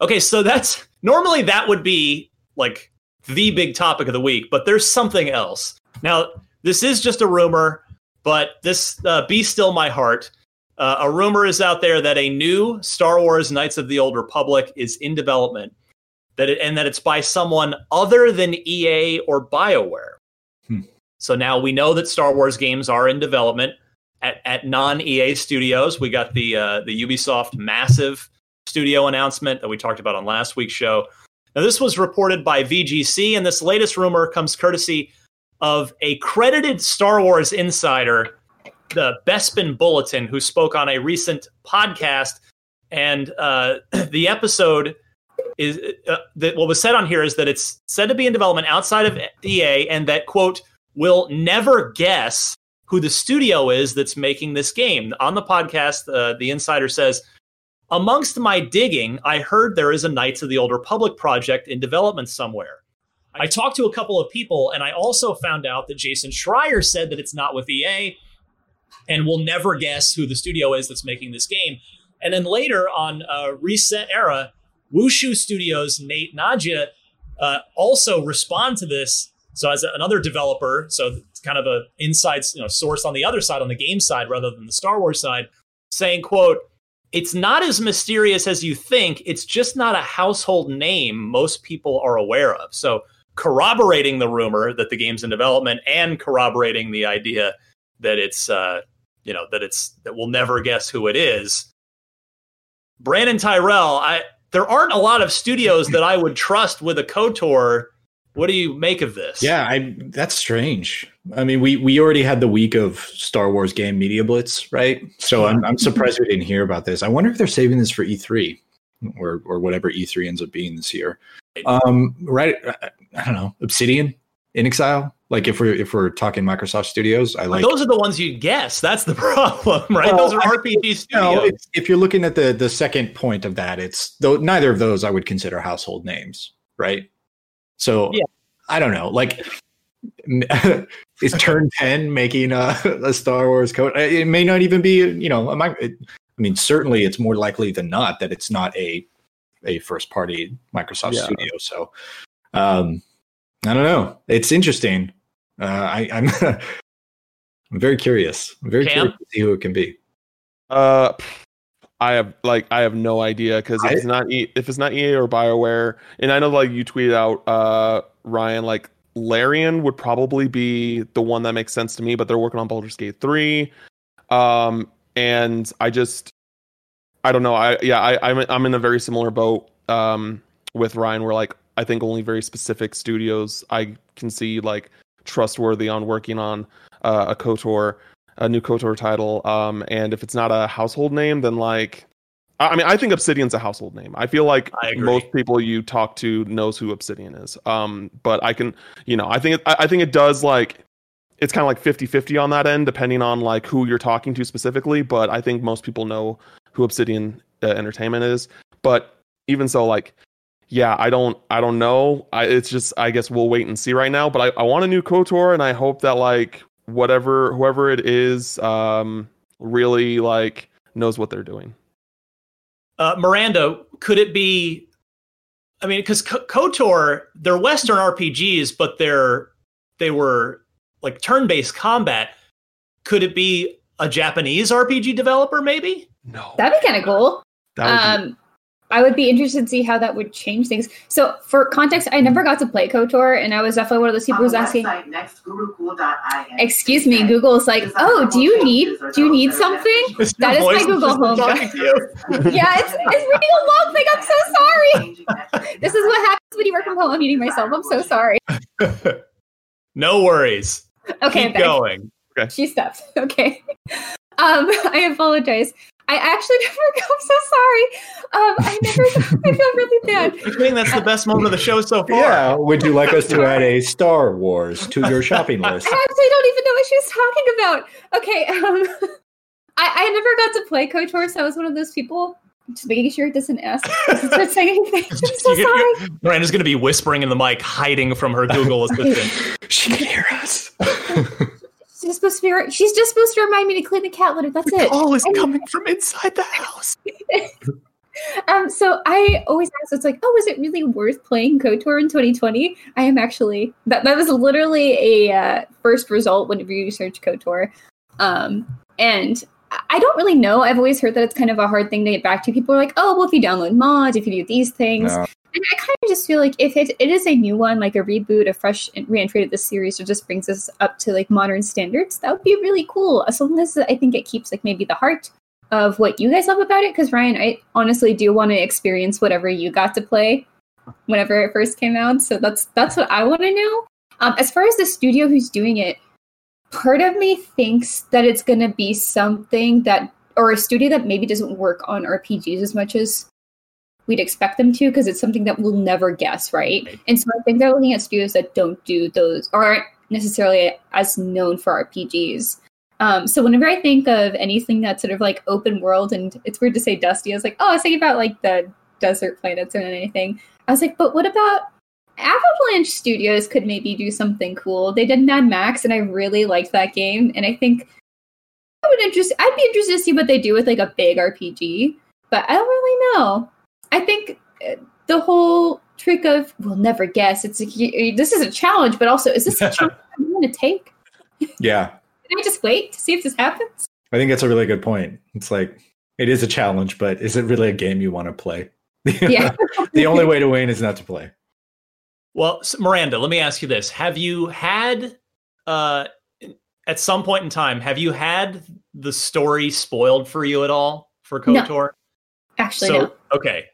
Okay, so that's normally that would be like the big topic of the week, but there's something else. Now, this is just a rumor, but this uh, be still my heart. Uh, a rumor is out there that a new Star Wars Knights of the Old Republic is in development, that it, and that it's by someone other than EA or BioWare. Hmm. So now we know that Star Wars games are in development at, at non EA studios. We got the uh, the Ubisoft massive studio announcement that we talked about on last week's show. Now, this was reported by VGC, and this latest rumor comes courtesy of a credited Star Wars insider, the Bespin Bulletin, who spoke on a recent podcast. And uh, (clears throat) the episode is uh, that what was said on here is that it's said to be in development outside of EA, and that quote will never guess who the studio is that's making this game. On the podcast, uh, the insider says, Amongst my digging, I heard there is a Knights of the Old Republic project in development somewhere. I talked to a couple of people, and I also found out that Jason Schreier said that it's not with EA and we'll never guess who the studio is that's making this game. And then later on uh, ResetEra, Wushu Studios' Nate Najia uh, also respond to this. So as a- another developer, so it's kind of a inside you know, source on the other side, on the game side rather than the Star Wars side, saying, "quote It's not as mysterious as you think. It's just not a household name most people are aware of." So corroborating the rumor that the game's in development and corroborating the idea that it's uh, you know that it's that we'll never guess who it is. Brandin Tyrrel, I there aren't a lot of studios that I would trust with a KOTOR What do you make of this? Yeah, I that's strange. I mean, we we already had the week of Star Wars game Media Blitz, right? So I'm I'm surprised we didn't hear about this. I wonder if they're saving this for E3 or or whatever E3 ends up being this year. Um, right? I don't know. Obsidian, inXile. Like if we're if we're talking Microsoft Studios, I like those are the ones you guess. That's the (laughs) problem, right? Well, those are I RPG studios. No, if you're looking at the the second point of that, it's though neither of those I would consider household names, right? So Yeah. I don't know. Like, (laughs) is Turn Ten making a, a Star Wars code? It may not even be. You know, am I, it, I mean, certainly it's more likely than not that it's not a a first party Microsoft Yeah. studio. So, um, I don't know. It's interesting. Uh, I, I'm I'm (laughs) very curious. I'm very Cam? curious to see who it can be. Uh, I have like I have no idea because if it's not e- if it's not EA or Bioware, and I know like you tweeted out uh Ryan like Larian would probably be the one that makes sense to me, but they're working on Baldur's Gate three, um, and I just I don't know. I yeah I I'm I'm in a very similar boat um with Ryan where like I think only very specific studios I can see like trustworthy on working on uh, a KOTOR a new KOTOR title. Um, and if it's not a household name, then like, I mean, I think Obsidian's a household name. I feel like I most people you talk to knows who Obsidian is. Um, but I can, you know, I think it, I, I think it does like, it's kind of like 50-50 on that end, depending on like who you're talking to specifically. But I think most people know who Obsidian uh, Entertainment is. But even so, like, yeah, I don't, I don't know. I, it's just, I guess we'll wait and see right now. But I, I want a new KOTOR, and I hope that like whatever, whoever it is, um, really like knows what they're doing. Uh, Miranda, could it be? I mean, because Kotor, they're Western RPGs, but they're they were like turn-based combat. Could it be a Japanese RPG developer? Maybe. No. That'd be kind of cool. That would be- Um, I would be interested to see how that would change things. So, for context, I never got to play KOTOR, and I was definitely one of those people who was asking. Excuse me, Google's like, oh, do you need do you need something? That is my Google Home. (laughs) yeah, it's it's reading a long thing. I'm so sorry. this is what happens when you work from home. I'm muting myself. I'm so sorry. (laughs) No worries. Okay, Keep back. going. She stopped. (laughs) Okay. Um, I apologize. I actually (laughs) never. I'm so sorry. Um, I never. I feel really bad. (laughs) I think that's the best moment of the show so far. Yeah. Would you like us to add a Star Wars to your shopping list? I actually don't even know what she was talking about. Okay. Um, (laughs) I, I never got to play KOTOR, so I was one of those people just making sure it doesn't ask. Doesn't start saying anything. I'm so You- sorry. you- Miranda's going to be whispering in the mic, hiding from her Google assistant. she can hear us. She's just supposed to be. She's just supposed to remind me to clean the cat litter. That's it. All is And- coming from inside the house. (laughs) Um, so I always ask, it's like, oh, is it really worth playing KOTOR in 2020? I am actually. That that was literally a uh, first result whenever you search KOTOR. Um, and I- don't really know. I've always heard that it's kind of a hard thing to get back to. People are like, oh, well, if you download mods, if you do these things. No. And I kind of just feel like if it, it is a new one, like a reboot, a fresh re-entry to the series, or just brings us up to like modern standards, that would be really cool. As long as I think it keeps like maybe the heart of what you guys love about it. Because Ryan, I honestly do want to experience whatever you got to play whenever it first came out. So that's that's what I want to know. Um, as far as the studio who's doing it, part of me thinks that it's going to be something that or a studio that maybe doesn't work on RPGs as much as we'd expect them to because it's something that we'll never guess, right? And so I think they're looking at studios that don't do those or aren't necessarily as known for RPGs. Um, so whenever I think of anything that's sort of like open world, and it's weird to say dusty, I was like, oh, I was thinking about like the desert planets and anything. I was like, but what about Avalanche Studios could maybe do something cool. They did Mad Max, and I really liked that game. And I think I would interest. I'd be interested to see what they do with like a big RPG. But I don't really know. I think uh, the whole trick of we'll never guess. It's y- this is a challenge, but also is this a (laughs) challenge I'm going to take? Yeah. Can I just wait to see if this happens? I think that's a really good point. It's like it is a challenge, but is it really a game you want to play? (laughs) Yeah. the only way to win is not to play. Well, Miranda, let me ask you this: Have you had, uh, at some point in time, have you had the story spoiled for you at all for No. Kotor? Actually, so no. okay,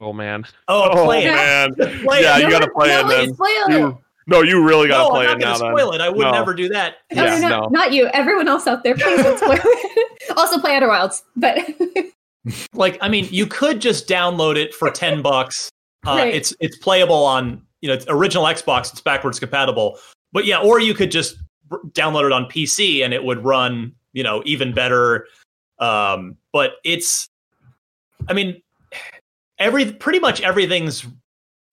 Oh man. Oh, play it. man. (laughs) Play yeah, it. you No, gotta play no, it then. spoil it. You- no, you really gotta no, play I'm not now. gonna then. spoil it. I would No. never do that. No, Yeah, no, no, no. not you. Everyone else out there, please don't spoil (laughs) it. also play Outer Wilds, but (laughs) like i mean you could just download it for 10 bucks uh, Right. it's it's playable on you know it's original xbox it's backwards compatible but yeah or you could just download it on pc and it would run you know even better um but it's i mean every pretty much everything's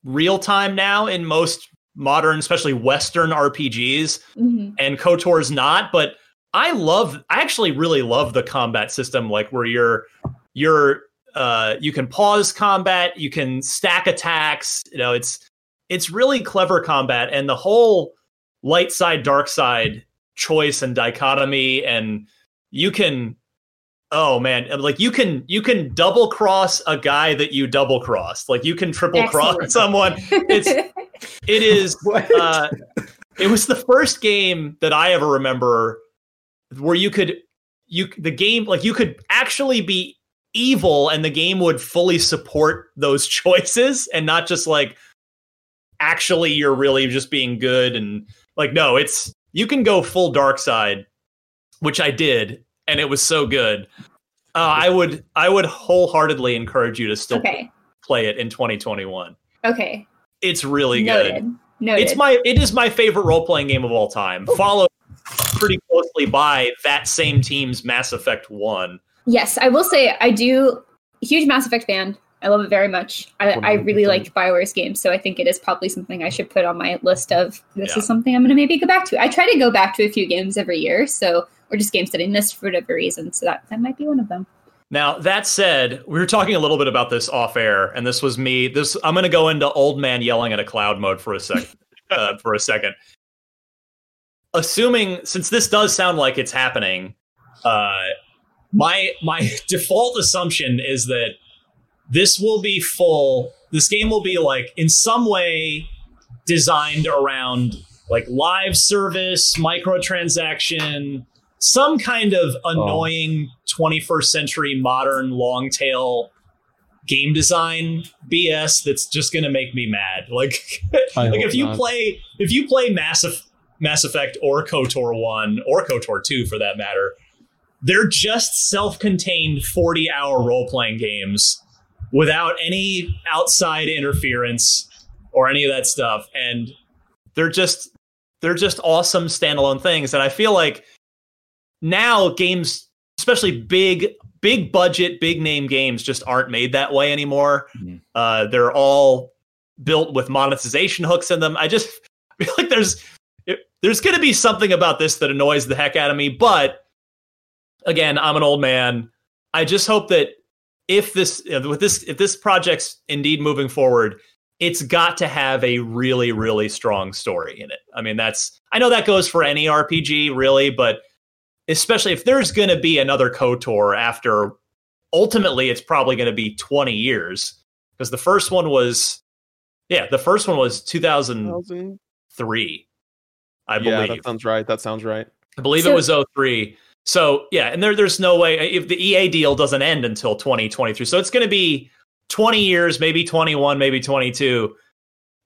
real time now in most modern especially western rpgs Mhm. and KOTOR's not, but I love I actually really love the combat system like where you're you're uh you can pause combat, you can stack attacks, you know, it's it's really clever combat and the whole light side dark side choice and dichotomy and you can oh man like you can you can double cross a guy that you double crossed like you can triple cross (laughs) someone. It's it is (laughs) uh it was the first game that I ever remember where you could you the game like you could actually be evil and the game would fully support those (laughs) choices and not just like actually you're really just being good and like no it's you can go full dark side which I did and it was so good uh, I would I would wholeheartedly encourage you to still okay, play it in 2021 okay, it's really good noted. Noted. it's my it is my favorite role playing game of all time. Followed pretty closely by that same team's Mass Effect One. Yes, I will say I do huge Mass Effect fan. I love it very much. I, I really like Bioware's games, so I think it is probably something I should put on my list of this Yeah. is something I'm going to maybe go back to. I try to go back to a few games every year, so or just games that I missed for whatever reason. So that that might be one of them. Now that said, we were talking a little bit about this off air, and this was me. This I'm going to go into old man yelling at a cloud mode for a second. (laughs) uh, for a second, assuming since this does sound like it's happening, uh, my my (laughs) default assumption is that this will be full. This game will be like in some way designed around like live service, microtransaction, some kind of oh. annoying 21st century modern long tail game design BS that's just gonna make me mad. (laughs) Like, like if you not. play if you play Mass, Eff- Mass Effect or KOTOR one or KOTOR two for that matter, they're just self-contained 40 hour role-playing games without any outside interference or any of that stuff. And they're just they're just awesome standalone things. And i feel like now games especially big big budget big name games just aren't made that way anymore. Mhm. uh, they're all built with monetization hooks in them. I just (laughs) feel like there's it, there's going to be something about this that annoys the heck out of me but again i'm an old man. I just hope that if this with this if this project's indeed moving forward it's got to have a really really strong story in it i mean that's i know that goes for any rpg really but especially if there's going to be another kotor after ultimately it's probably going to be 20 years because the first one was yeah the first one was 2003 i believe. yeah, believe that sounds right. That sounds right. I believe So- it was 03. So yeah, and there there's no way if the EA deal doesn't end until 2023. So it's going to be 20 years, maybe 21, maybe 22.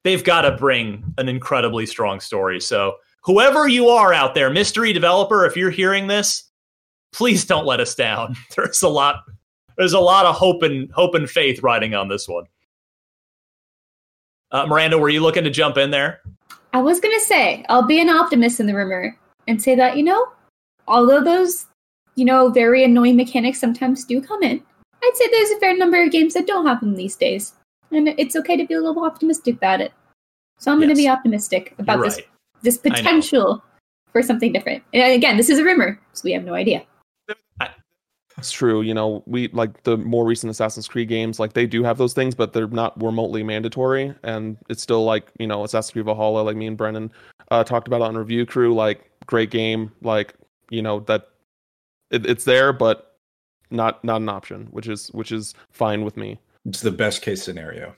They've got to bring an incredibly strong story. So whoever you are out there, mystery developer, if you're hearing this, please don't let us down. (laughs) There's a lot there's a lot of hope and hope and faith riding on this one. Uh, Miranda, were you looking to jump in there? I was gonna say I'll be an optimist in the rumor and say that you know, although those you know very annoying mechanics sometimes do come in, I'd say there's a fair number of games that don't have them these days, and it's okay to be a little optimistic about it. So I'm gonna be optimistic about You're this this potential for something different. And again, this is a rumor, so we have no idea. It's true. You know, we like the more recent Assassin's Creed games, like they do have those things, but they're not remotely mandatory. And it's still like, you know, Assassin's Creed Valhalla, like me and Brennan uh, talked about on Review Crew, like great game, like, you know, that it, it's there, but not not an option, which is which is fine with me. It's the best case scenario.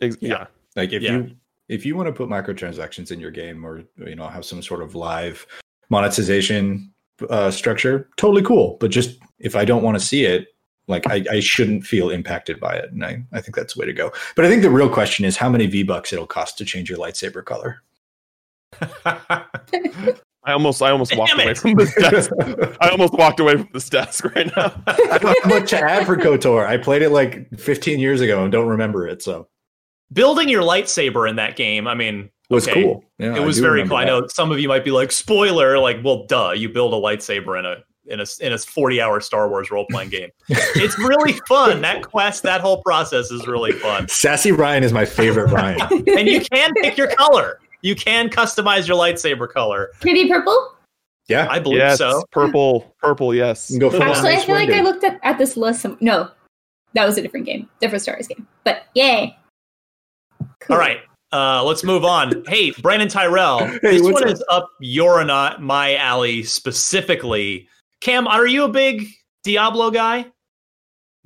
Ex- yeah. Like if Yeah. you if you want to put microtransactions in your game or you know have some sort of live monetization uh, structure, totally cool. But just if I don't want to see it, Like I, I shouldn't feel impacted by it, and I, I think that's the way to go. But I think the real question is how many V bucks it'll cost to change your lightsaber color. (laughs) (laughs) I almost I almost walked Damn away from this desk. I almost walked away from this desk right now. (laughs) I don't have much to add for KOTOR. I played it like 15 years ago and don't remember it. So Building your lightsaber in that game, I mean, was okay, cool. Yeah, it was very remember cool. I know some of you might be like, spoiler, like, well, duh, you build a lightsaber in a in a in a 40 hour Star Wars role playing game. (laughs) it's really fun. That quest, that whole process is really fun. Sassy Ryan is my favorite Ryan. (laughs) and you can pick your color. You can customize your lightsaber color. Can it be purple? Yeah, I believe yes, so. purple, purple. Yes. Go full on Actually, I feel like Windu. I looked at, at this list. Some, no, that was a different game, different Star Wars game. But yay! All right. Uh, let's move on. Hey, Brandin Tyrrel, (laughs) Hey, this one up? is up your and I, my alley specifically. Cam, are you a big Diablo guy?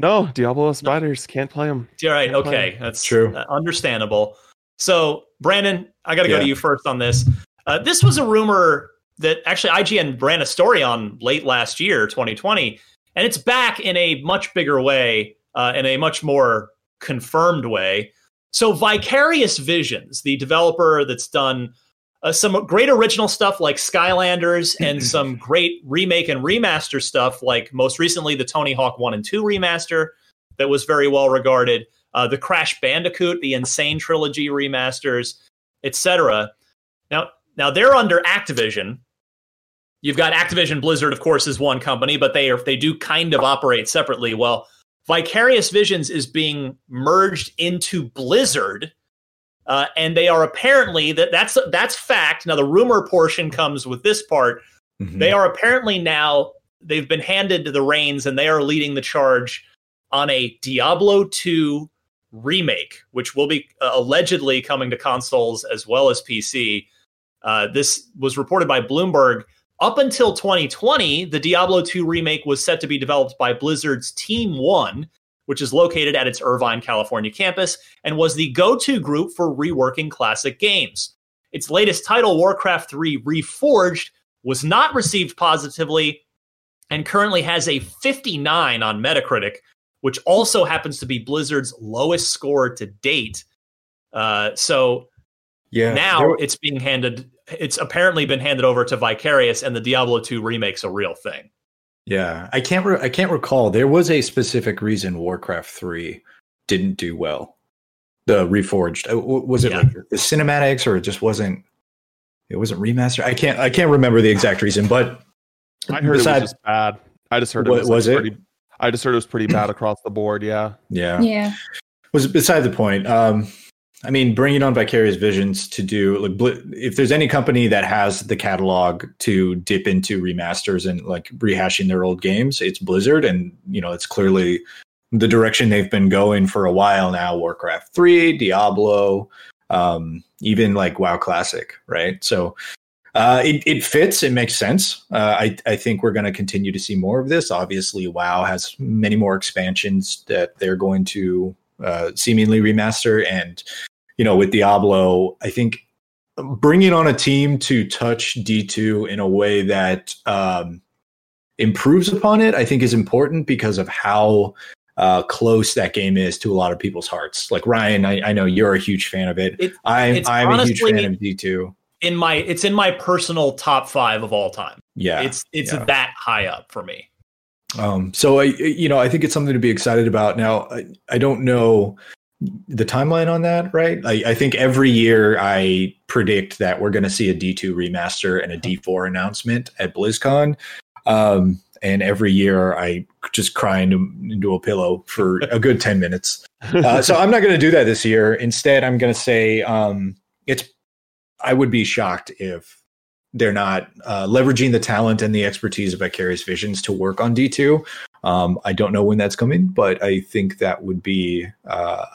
No, Diablo spiders can't play them. All right, Can't play okay, 'em. that's True. uh, understandable. So, Brandin, I got to go Yeah. to you first on this. Uh, this was a rumor that actually IGN ran a story on late last year, 2020, and it's back in a much bigger way, uh, in a much more confirmed way. So, Vicarious Visions, the developer that's done uh, some great original stuff like Skylanders and (laughs) some great remake and remaster stuff, like most recently the Tony Hawk 1 and 2 remaster that was very well regarded, uh, the Crash Bandicoot, the N. Sane Trilogy remasters, etc. Now, now they're under Activision. You've got Activision Blizzard, of course, is one company, but they are they do kind of operate separately. Well, Vicarious Visions is being merged into Blizzard, uh, and they are apparently that that's that's fact. Now, the rumor portion comes with this part. Mhm. They are apparently now they've been handed to the reins, and they are leading the charge on a Diablo 2 remake, which will be uh, allegedly coming to consoles as well as PC. Uh, this was reported by Bloomberg. Up until 2020, the Diablo 2 remake was set to be developed by Blizzard's Team One, which is located at its Irvine, California campus, and was the go to group for reworking classic games. Its latest title, Warcraft 3 Reforged, was not received positively and currently has a 59 on Metacritic, which also happens to be Blizzard's lowest score to date. Uh, so Yeah. now there- it's being handed, it's apparently been handed over to Vicarious, and the Diablo 2 remake's a real thing. Yeah, I can't. Re- I can't recall. There was a specific reason Warcraft Three didn't do well. The Reforged Uh, was it Yeah. like the cinematics, or it just wasn't? It wasn't remastered. I can't. I can't remember the exact reason, but I heard it was just bad. I just heard it Wa- was, was like, it? Pretty, I just heard it was pretty (clears throat) bad across the board. Yeah. yeah, Yeah. was beside the point. Um, I mean, bringing on Vicarious Visions to do like Bli- if there's any company that has the catalog to dip into remasters and like rehashing their old games, it's Blizzard, and you know it's clearly the direction they've been going for a while now. Warcraft three, Diablo, um, even like WoW Classic, right? So. Uh, it, it fits. It makes sense. Uh, I, I think we're going to continue to see more of this. Obviously, WoW has many more expansions that they're going to uh, seemingly remaster. And, you know, with Diablo, I think bringing on a team to touch D2 in a way that um, improves upon it, I think is important because of how uh, close that game is to a lot of people's hearts. Like Ryan, I, I know you're a huge fan of it. It- I'm, I'm a huge fan of D2. In my, it's in my personal top five of all time. Yeah. It's it's yeah. that high up for me. Um, so I, you know, I think it's something to be excited about. Now, I, I don't know the timeline on that, right? I, I think every year I predict that we're going to see a D2 remaster and a D4 announcement at BlizzCon. Um, and every year I just cry into, into a pillow for a good 10 minutes. Uh, so I'm not going to do that this year. Instead, I'm going to say um, it's, I would be shocked if they're not uh, leveraging the talent and the expertise of Vicarious Visions to work on D2. Um, I don't know when that's coming, but I think that would be uh,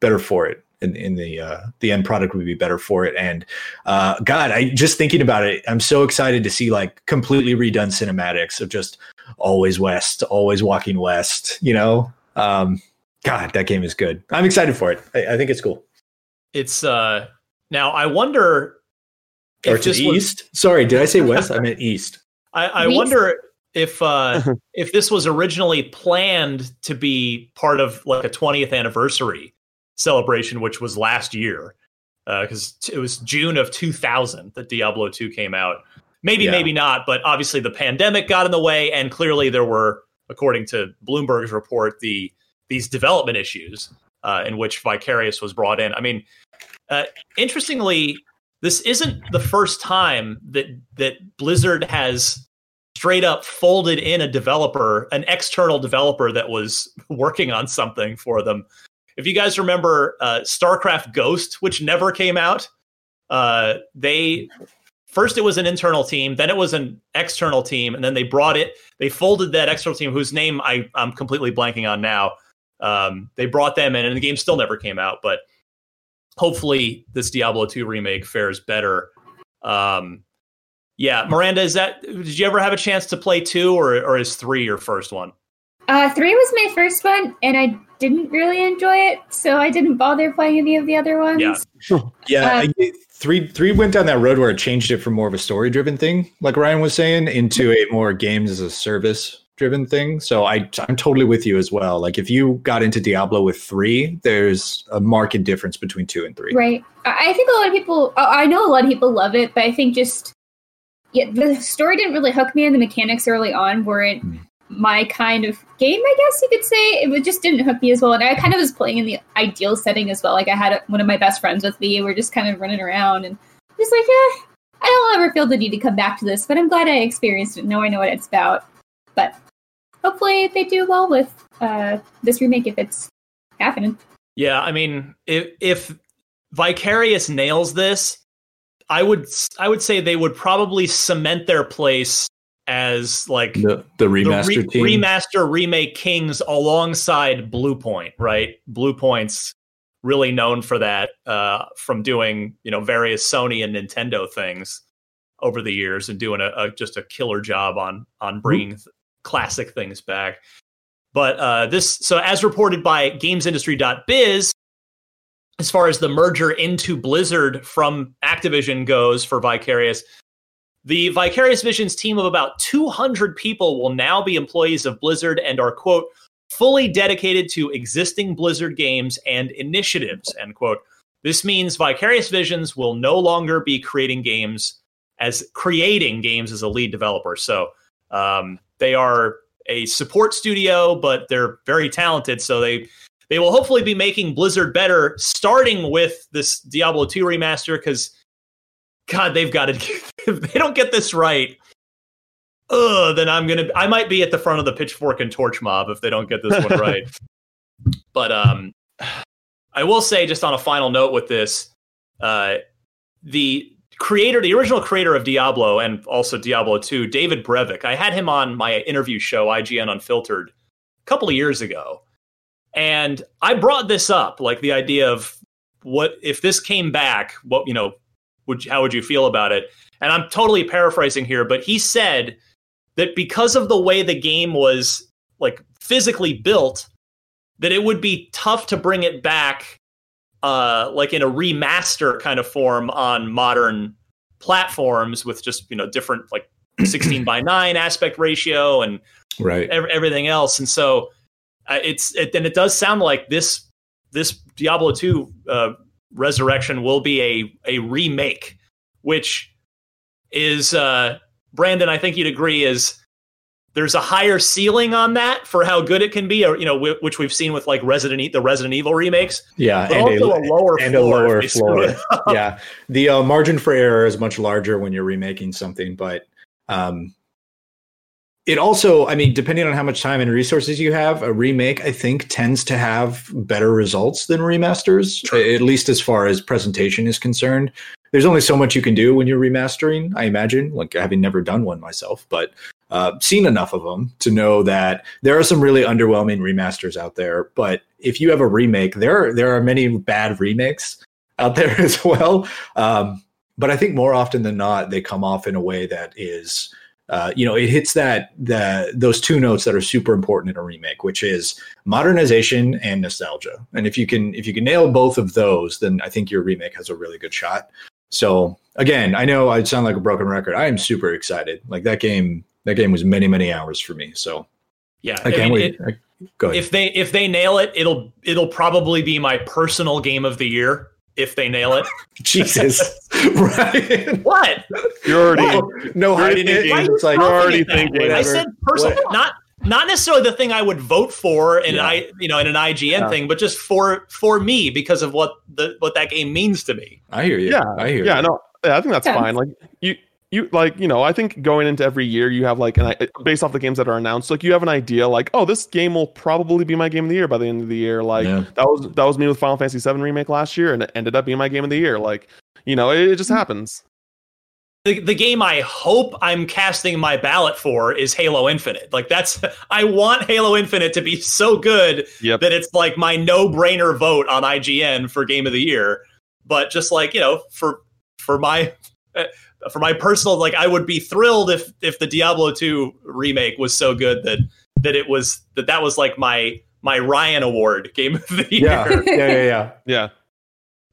better for it. In, in the uh, the end product would be better for it, and uh, God, I just thinking about it, I'm so excited to see like completely redone cinematics of just always west, always walking west. You know, um, God, that game is good. I'm excited for it. I, I think it's cool. It's uh now I wonder Or to this the was- east. Sorry, did I say west? I (laughs) meant east. I, I West? wonder if uh, (laughs) if this was originally planned to be part of like a 20th anniversary celebration, which was last year, because uh, it was June of 2000 that Diablo 2 came out. Maybe, yeah. maybe not, but obviously the pandemic got in the way, and clearly there were, according to Bloomberg's report, the these development issues uh, in which Vicarious was brought in. I mean, uh, interestingly, this isn't the first time that that Blizzard has straight up folded in a developer, an external developer that was (laughs) working on something for them. If you guys remember uh, StarCraft Ghost, which never came out, uh, they first it was an internal team, then it was an external team, and then they brought it. They folded that external team, whose name I, I'm completely blanking on now. Um, they brought them in, and the game still never came out. But hopefully, this Diablo 2 remake fares better. Um, yeah, Miranda, is that? Did you ever have a chance to play two, or or is three your first one? Uh, three was my first one, and I didn't really enjoy it, so I didn't bother playing any of the other ones. Yeah, (laughs) yeah. Um, three three went down that road where it changed it from more of a story driven thing, like Ryan was saying, into a more games as a service driven thing. So I I'm totally with you as well. Like if you got into Diablo with three, there's a marked difference between two and three. Right. I think a lot of people. I know a lot of people love it, but I think just yeah, the story didn't really hook me, and the mechanics early on weren't. Mm my kind of game, I guess you could say. It just didn't hook me as well. And I kind of was playing in the ideal setting as well. Like I had one of my best friends with me. We're just kind of running around and just like, yeah, I don't ever feel the need to come back to this, but I'm glad I experienced it. Now I know what it's about. But hopefully they do well with uh, this remake if it's happening. Yeah, I mean, if if Vicarious nails this, I would I would say they would probably cement their place as like the, the remaster the re- remaster remake kings alongside Bluepoint, right? Bluepoint's really known for that uh, from doing you know various Sony and Nintendo things over the years and doing a, a just a killer job on on bringing th- classic things back. But uh, this, so as reported by GamesIndustry.biz, as far as the merger into Blizzard from Activision goes for Vicarious, the Vicarious Visions team of about 200 people will now be employees of Blizzard and are, quote, fully dedicated to existing Blizzard games and initiatives, end quote. This means Vicarious Visions will no longer be creating games as creating games as a lead developer. So um, they are a support studio, but they're very talented. So they they will hopefully be making Blizzard better, starting with this Diablo 2 remaster, because God, they've got to. (laughs) If they don't get this right, uh, then I'm gonna. I might be at the front of the pitchfork and torch mob if they don't get this one right. (laughs) but um, (sighs) I will say, just on a final note with this, uh, the creator, the original creator of Diablo and also Diablo 2, David Brevik, I had him on my interview show, IGN Unfiltered, a couple of years ago. And I brought this up, like the idea of what if this came back, what, you know, would how would you feel about it? And I'm totally paraphrasing here, but he said that because of the way the game was like physically built, that it would be tough to bring it back uh, like in a remaster kind of form on modern platforms with just you know different like (clears throat) 16 by 9 aspect ratio and right ev- everything else and so uh, it's it, and it does sound like this this diablo 2 uh, Resurrection will be a a remake, which is uh, Brandin. I think you'd agree is there's a higher ceiling on that for how good it can be, or you know, w- which we've seen with like Resident e- the Resident Evil remakes. Yeah, and also a, a, lower and floor, a lower floor. (laughs) yeah, the uh, margin for error is much larger when you're remaking something, but um, it also, I mean, depending on how much time and resources you have, a remake, I think, tends to have better results than remasters, at least as far as presentation is concerned. There's only so much you can do when you're remastering, I imagine, like having never done one myself, but uh, seen enough of them to know that there are some really underwhelming remasters out there. But if you have a remake, there are, there are many bad remakes out (laughs) there as well. Um, but I think more often than not, they come off in a way that is uh, you know, it hits that the those two notes that are super important in a remake, which is modernization and nostalgia. And if you can if you can nail both of those, then I think your remake has a really good shot. So again, I know I sound like a broken record. I am super excited. Like that game That game was many many hours for me. So Yeah, I can't mean, wait. it- I, go ahead. if they if they nail it, it'll it'll probably be my personal game of the year. If they nail it, (laughs) (laughs) Jesus, right? what? You're already no you're hiding already it. thinking- It's like you're already thinking. way. I said personal, What? not not necessarily the thing I would vote for in Yeah. an I you know in an IGN Yeah. thing, but just for for me because of what the what that game means to me. I hear you. yeah, I hear yeah, you. no, yeah, I think that's Yeah. fine. Like you, you like you know, I think going into every year, you have like an i- based off the games that are announced, like you have an idea, like oh, this game will probably be my game of the year by the end of the year. Like Yeah. that was that was me with Final Fantasy VII remake last year, and it ended up being my game of the year. Like you know, it, it just happens. The, the game I hope I'm casting my ballot for is Halo Infinite. Like that's (laughs) I want Halo Infinite to be so good Yep. that it's like my no-brainer vote on IGN for game of the year. But just like, you know, for for my uh, (laughs) for my personal like I would be thrilled if if the Diablo 2 remake was so good that that it was that that was like my my Ryan award game of the Yeah, year. yeah, yeah, yeah. Yeah.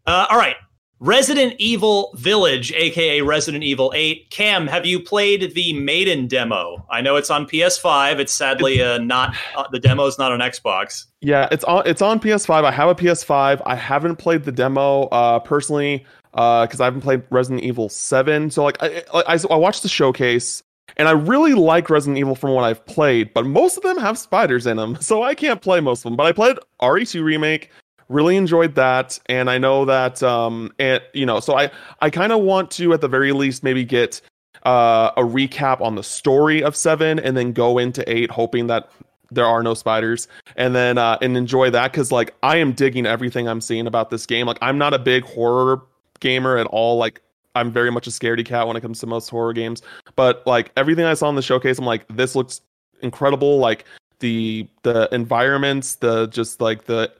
Uh, all right. Resident Evil Village, aka Resident Evil 8. Cam, have you played the Maiden demo? I know it's on PS5. It's sadly uh, not uh, the is not on Xbox. Yeah, it's on it's on PS5. I have a PS5. I haven't played the demo uh personally uh cuz I haven't played Resident Evil 7. So like I, I I watched the showcase and I really like Resident Evil from what I've played, but most of them have spiders in them. (laughs) So I can't play most of them. But I played RE2 remake, really enjoyed that and I know that um and you know, so I I kind of want to at the very least maybe get uh, a recap on the story of seven and then go into eight hoping that there are no spiders and then uh and enjoy that because like i am digging everything i'm seeing about this game. Like i'm not a big horror gamer at all. Like i'm very much a scaredy cat when it comes to most horror games but like everything i saw in the showcase i'm like this looks incredible. Like the the environments the just like the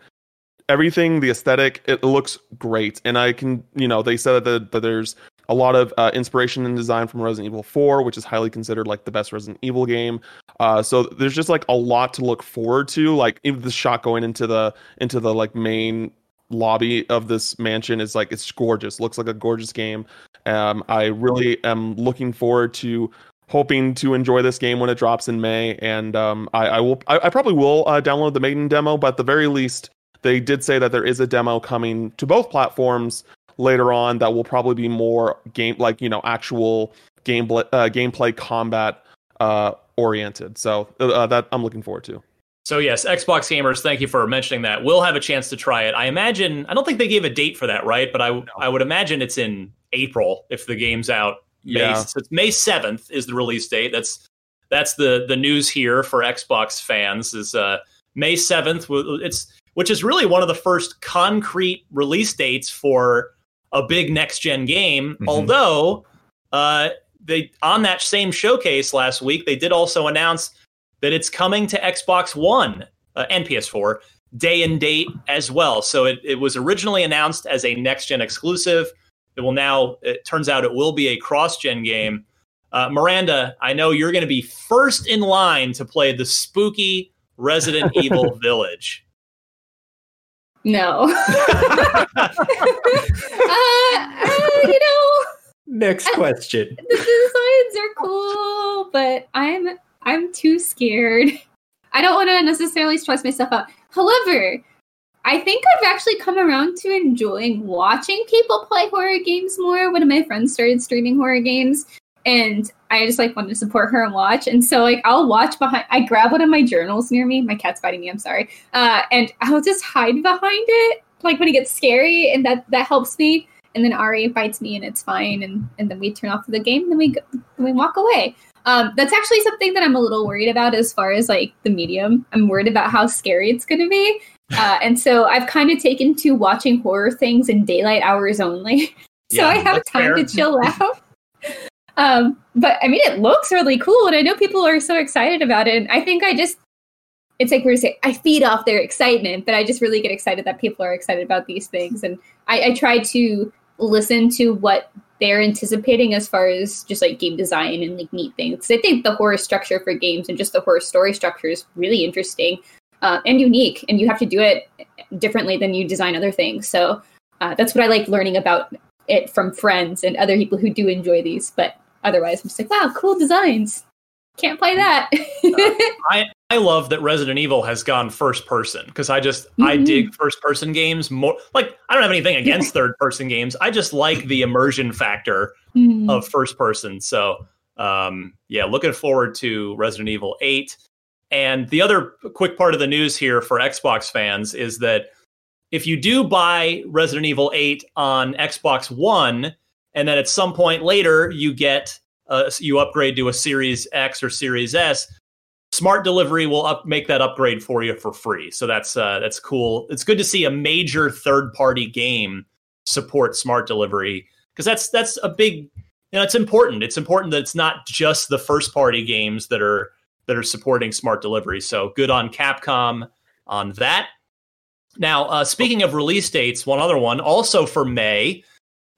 everything the aesthetic it looks great. And i can you know they said that, that there's a lot of uh, inspiration and design from resident evil 4 which is highly considered like the best resident evil game. Uh, so there's just like a lot to look forward to like even the shot going into the into the like main lobby of this mansion is like it's gorgeous looks like a gorgeous game. Um, i really am looking forward to hoping to enjoy this game when it drops in may. And um, I, I will I, I probably will uh, download the maiden demo but at the very least they did say that there is a demo coming to both platforms later on that will probably be more game like you know actual gameplay uh, gameplay combat uh, oriented so uh, that i'm looking forward to So yes, Xbox gamers, thank you for mentioning that. We'll have a chance to try it. I imagine I don't think they gave a date for that, right? But I I would imagine it's in April if the game's out. May, Yeah. so it's May seventh is the release date. That's that's the the news here for Xbox fans is uh, May seventh. It's which is really one of the first concrete release dates for a big next gen game. Mhm. Although uh, they on that same showcase last week, they did also announce that it's coming to Xbox One uh, and PS4 day and date as well. So it, it was originally announced as a next gen exclusive. It will now, it turns out it will be a cross gen game. Uh, Miranda, I know you're going to be first in line to play the spooky Resident (laughs) Evil Village. No. (laughs) uh, uh, you know, Next question. (laughs) the designs are cool, but I'm I'm too scared. I don't want to necessarily stress myself out. However, I think I've actually come around to enjoying watching people play horror games more. One of my friends started streaming horror games, and I just like wanted to support her and watch. And so like I'll watch behind. I grab one of my journals near me. My cat's biting me. I'm sorry. Uh, and I'll just hide behind it, like when it gets scary, and that that helps me. And then Ari bites me, and it's fine. And and then we turn off the game, and then we go, and we walk away. Um, that's actually something that I'm a little worried about as far as like the medium. I'm worried about how scary it's going to be. Uh, (laughs) and so I've kind of taken to watching horror things in daylight hours only. (laughs) so Yeah, I have time fair. to chill (laughs) out. Um, but I mean, it looks really cool. And I know people are so excited about it. And I think I just, it's like we're saying, I feed off their excitement, but I just really get excited that people are excited about these things. And I, I try to listen to what they're anticipating as far as just like game design and like neat things. I think the horror structure for games and just the horror story structure is really interesting uh, and unique, and you have to do it differently than you design other things. So uh, that's what I like learning about it from friends and other people who do enjoy these. But otherwise, I'm just like, wow, cool designs. Can't play that. (laughs) I I love that Resident Evil has gone first person because I just I Mhm. dig first person games more. Like I don't have anything against third person games. I just like the immersion factor Mhm. of first person. So um, yeah, looking forward to Resident Evil Eight. And the other quick part of the news here for Xbox fans is that if you do buy Resident Evil 8 on Xbox One, and then at some point later you get uh, you upgrade to a Series X or Series S, Smart Delivery will up make that upgrade for you for free. So that's uh, that's cool. It's good to see a major third party game support Smart Delivery because that's that's a big you know it's important. It's important that it's not just the first party games that are that are supporting Smart Delivery. So good on Capcom on that. Now, uh, speaking of release dates, one other one also for May,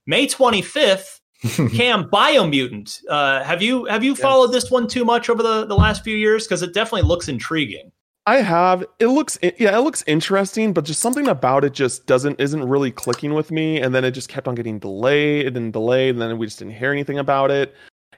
May 25th. (laughs) Cam Biomutant. Uh, have you have you followed this one too much over the, the last few years? Because it definitely looks intriguing. I have. It looks yeah, it looks interesting, but just something about it just doesn't isn't really clicking with me. And then it just kept on getting delayed and delayed, and then we just didn't hear anything about it.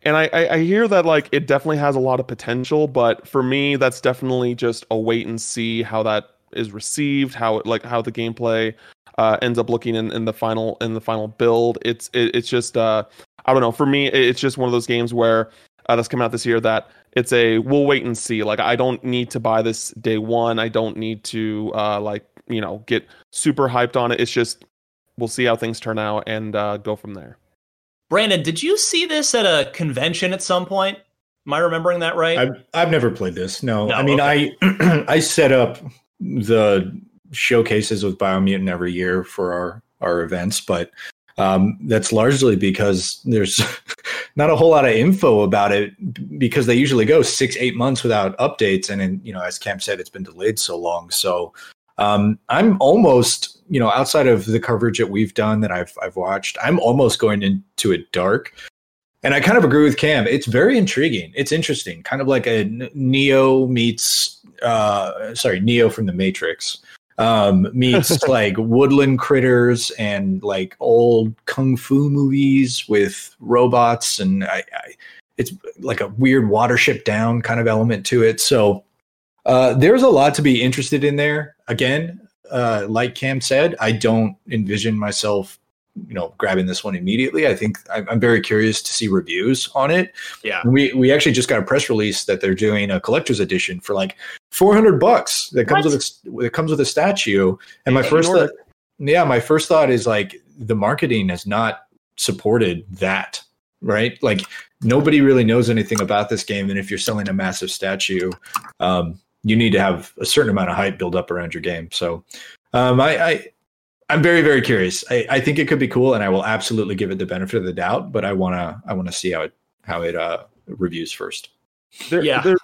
And I, I, I hear that like it definitely has a lot of potential, but for me, that's definitely just a wait and see how that is received, how it like how the gameplay uh, ends up looking in, in the final in the final build. It's it, it's just uh, I don't know. For me, it's just one of those games where uh, that's coming out this year that it's a we'll wait and see. Like I don't need to buy this day one. I don't need to uh, like you know get super hyped on it. It's just we'll see how things turn out and uh, go from there. Brandin, did you see this at a convention at some point? Am I remembering that right? I've I've never played this. No, No, I mean okay. I (clears throat) I set up the showcases with Biomutant every year for our our events, but um, that's largely because there's (laughs) not a whole lot of info about it because they usually go six eight months without updates, and then you know as Cam said, it's been delayed so long. So um, I'm almost you know outside of the coverage that we've done that I've I've watched, I'm almost going into it dark. And I kind of agree with Cam. It's very intriguing. It's interesting, kind of like a Neo meets, uh, sorry, Neo from the Matrix um, meets (laughs) like woodland critters and like old kung fu movies with robots, and I, I, it's like a weird watership down kind of element to it. So uh, there's a lot to be interested in there. Again, uh, like Cam said, I don't envision myself you know grabbing this one immediately. I think i'm very curious to see reviews on it. Yeah. we we actually just got a press release that they're doing a collector's edition for like 400 bucks that comes with a, it comes with a statue. And my Yeah, first thought yeah my first thought is like the marketing has not supported that right? Like nobody really knows anything about this game. And if you're selling a massive statue um, you need to have a certain amount of hype build up around your game. So um, I, I I'm very, very curious. I, I think it could be cool, and I will absolutely give it the benefit of the doubt. But I wanna, I wanna see how it, how it uh, reviews first. There, Yeah. there,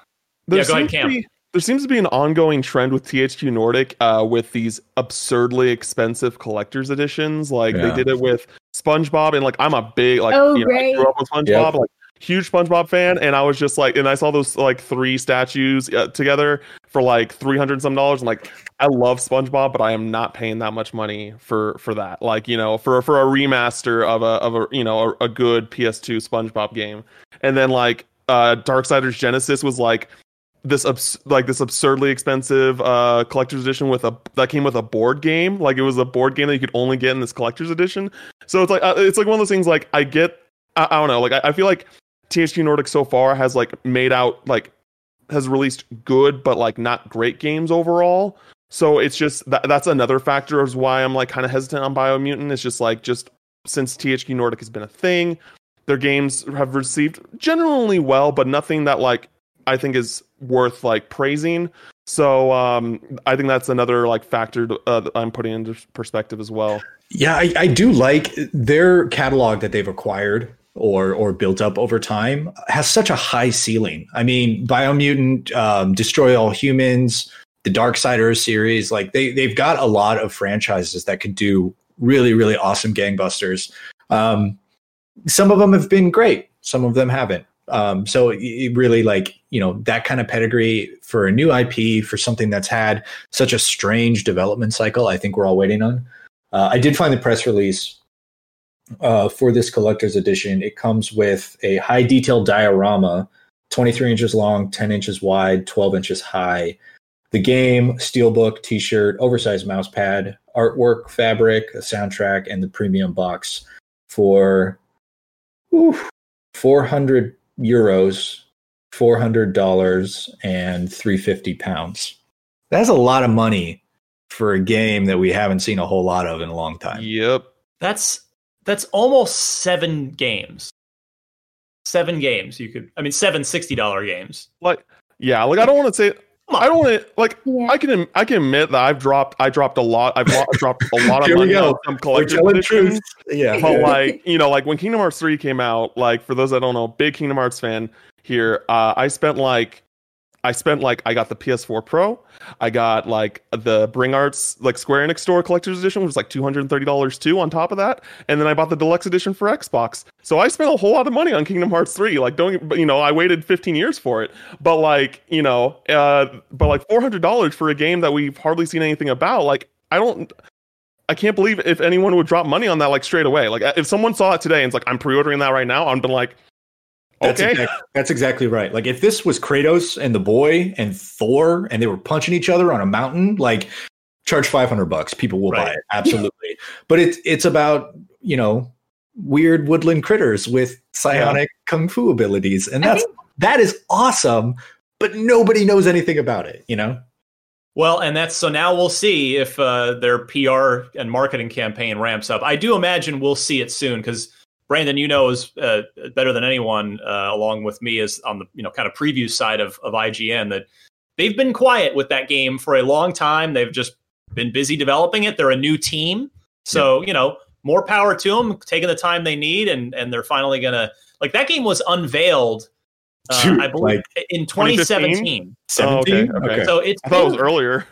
there Yeah, go ahead, seems to Cam. be- there seems to be an ongoing trend with THQ Nordic uh, with these absurdly expensive collector's editions. Like Yeah. they did it with SpongeBob, and like I'm a big like Oh, you know, I great. grew up with SpongeBob, Yep. like huge SpongeBob fan, and I was just like, and I saw those like three statues uh, together for like three hundred some dollars, and like I love SpongeBob, but I am not paying that much money for for that. Like you know, for for a remaster of a of a you know a, a good PS2 SpongeBob game, and then like uh Darksiders Genesis was like this abs- like this absurdly expensive uh collector's edition with a that came with a board game. Like it was a board game that you could only get in this collector's edition. So it's like uh, it's like one of those things like i get i, don't know. Like I feel like thq nordic so far has like made out like has released good but like not great games overall so it's just that that's another factor is why i'm like kind of hesitant on biomutant it's just like just since thq nordic has been a thing their games have received generally well but nothing that like I think is worth like praising. So um, I think that's another like factor to, uh, that I'm putting into perspective as well. Yeah, I, I do like their catalog that they've acquired or or built up over time has such a high ceiling. I mean, Biomutant, um, Destroy All Humans, the Dark Darksiders series, like they they've got a lot of franchises that could do really really awesome gangbusters. Um, some of them have been great, some of them haven't. Um, so it- really like you know that kind of pedigree for a new IP for something that's had such a strange development cycle. I think we're all waiting on. Uh, I did find the press release uh, for this collector's edition. It comes with a high detail diorama 23 inches long, 10 inches wide, 12 inches high. The game, steelbook, t-shirt, oversized mouse pad, artwork, fabric, a soundtrack, and the premium box for oof, 400 euros, $400, and 350 pounds. That's a lot of money for a game that we haven't seen a whole lot of in a long time. Yep. That's that's almost seven games. Seven games. You could. I mean, seven sixty dollar games. Like, yeah. Like, I don't want to say. I don't want to like. I can I can admit that I've dropped I dropped a lot. I've lo- dropped a lot (laughs) of Here we money go. on some We're collector's telling editions. truth. Yeah. But (laughs) like you know, like when Kingdom Hearts three came out, like for those that don't know, big Kingdom Hearts fan here. Uh, I spent like. I spent like I got the PS4 Pro, I got like the Bring Arts like Square Enix Store Collector's Edition, which was like two hundred and thirty dollars too on top of that, and then I bought the Deluxe Edition for Xbox. So I spent a whole lot of money on Kingdom Hearts three. Like don't you know I waited fifteen years for it, but like you know, uh, but like four hundred dollars for a game that we've hardly seen anything about. Like I don't. I can't believe if anyone would drop money on that like straight away. Like if someone saw it today and it's like I'm pre-ordering that right now, I'd been like, That's, okay, exact- that's exactly right. Like if this was Kratos and the boy and Thor and they were punching each other on a mountain, like charge 500 bucks, people will buy it. Absolutely. but it's it's about, you know, weird woodland critters with psionic kung fu abilities and that's that is awesome, but nobody knows anything about it, you know? Well, and that's so now we'll see if uh, their PR and marketing campaign ramps up. I do imagine we'll see it soon because Brandin, you know, is uh, better than anyone, uh, along with me, is on the you know kind of preview side of of IGN that they've been quiet with that game for a long time. They've just been busy developing it. They're a new team, so you know more power to them, taking the time they need, and and they're finally gonna like that game was unveiled. Uh, Shoot, I believe like in 2015? 2017. Oh, okay, okay. So it's I thought it was been- earlier.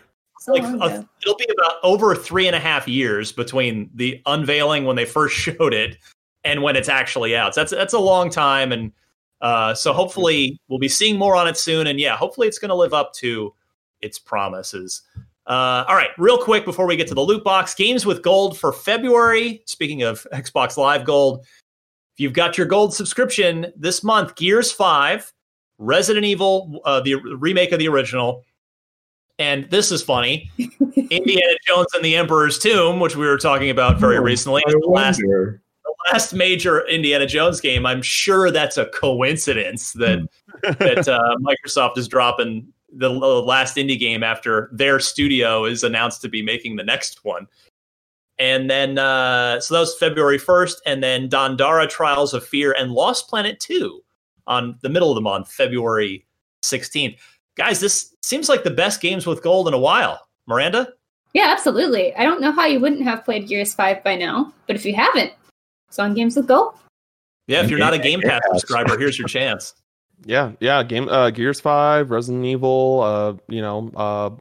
like a, it'll be about over three and a half years between the unveiling when they first (laughs) showed it and when it's actually out. So that's that's a long time, and uh, so hopefully we'll be seeing more on it soon. And yeah, hopefully it's going to live up to its promises. Uh, all right, real quick before we get to the loot box, games with gold for February. Speaking of (laughs) Xbox Live Gold, if you've got your gold subscription this month, Gears Five, Resident Evil, uh, the remake of the original, and this is funny. (laughs) Indiana Jones and the Emperor's Tomb, which we were talking about very recently, is the last, wonder. The last major Indiana Jones game. I'm sure that's a coincidence that that uh, Microsoft is dropping the last Indy game after their studio is announced to be making the next one. And then, uh, so that was February 1st, and then Dandara Trials of Fear and Lost Planet 2 on the middle of the month, February 16th. Guys, this seems like the best games with gold in a while. Miranda? Yeah, absolutely. I don't know how you wouldn't have played Gears 5 by now, but if you haven't, it's on Games with Gold. Yeah, if you're not a Game Pass Pass. subscriber, here's your chance. (laughs) Yeah, yeah. Game uh, Gears Five, Resident Evil. Uh, you know, uh,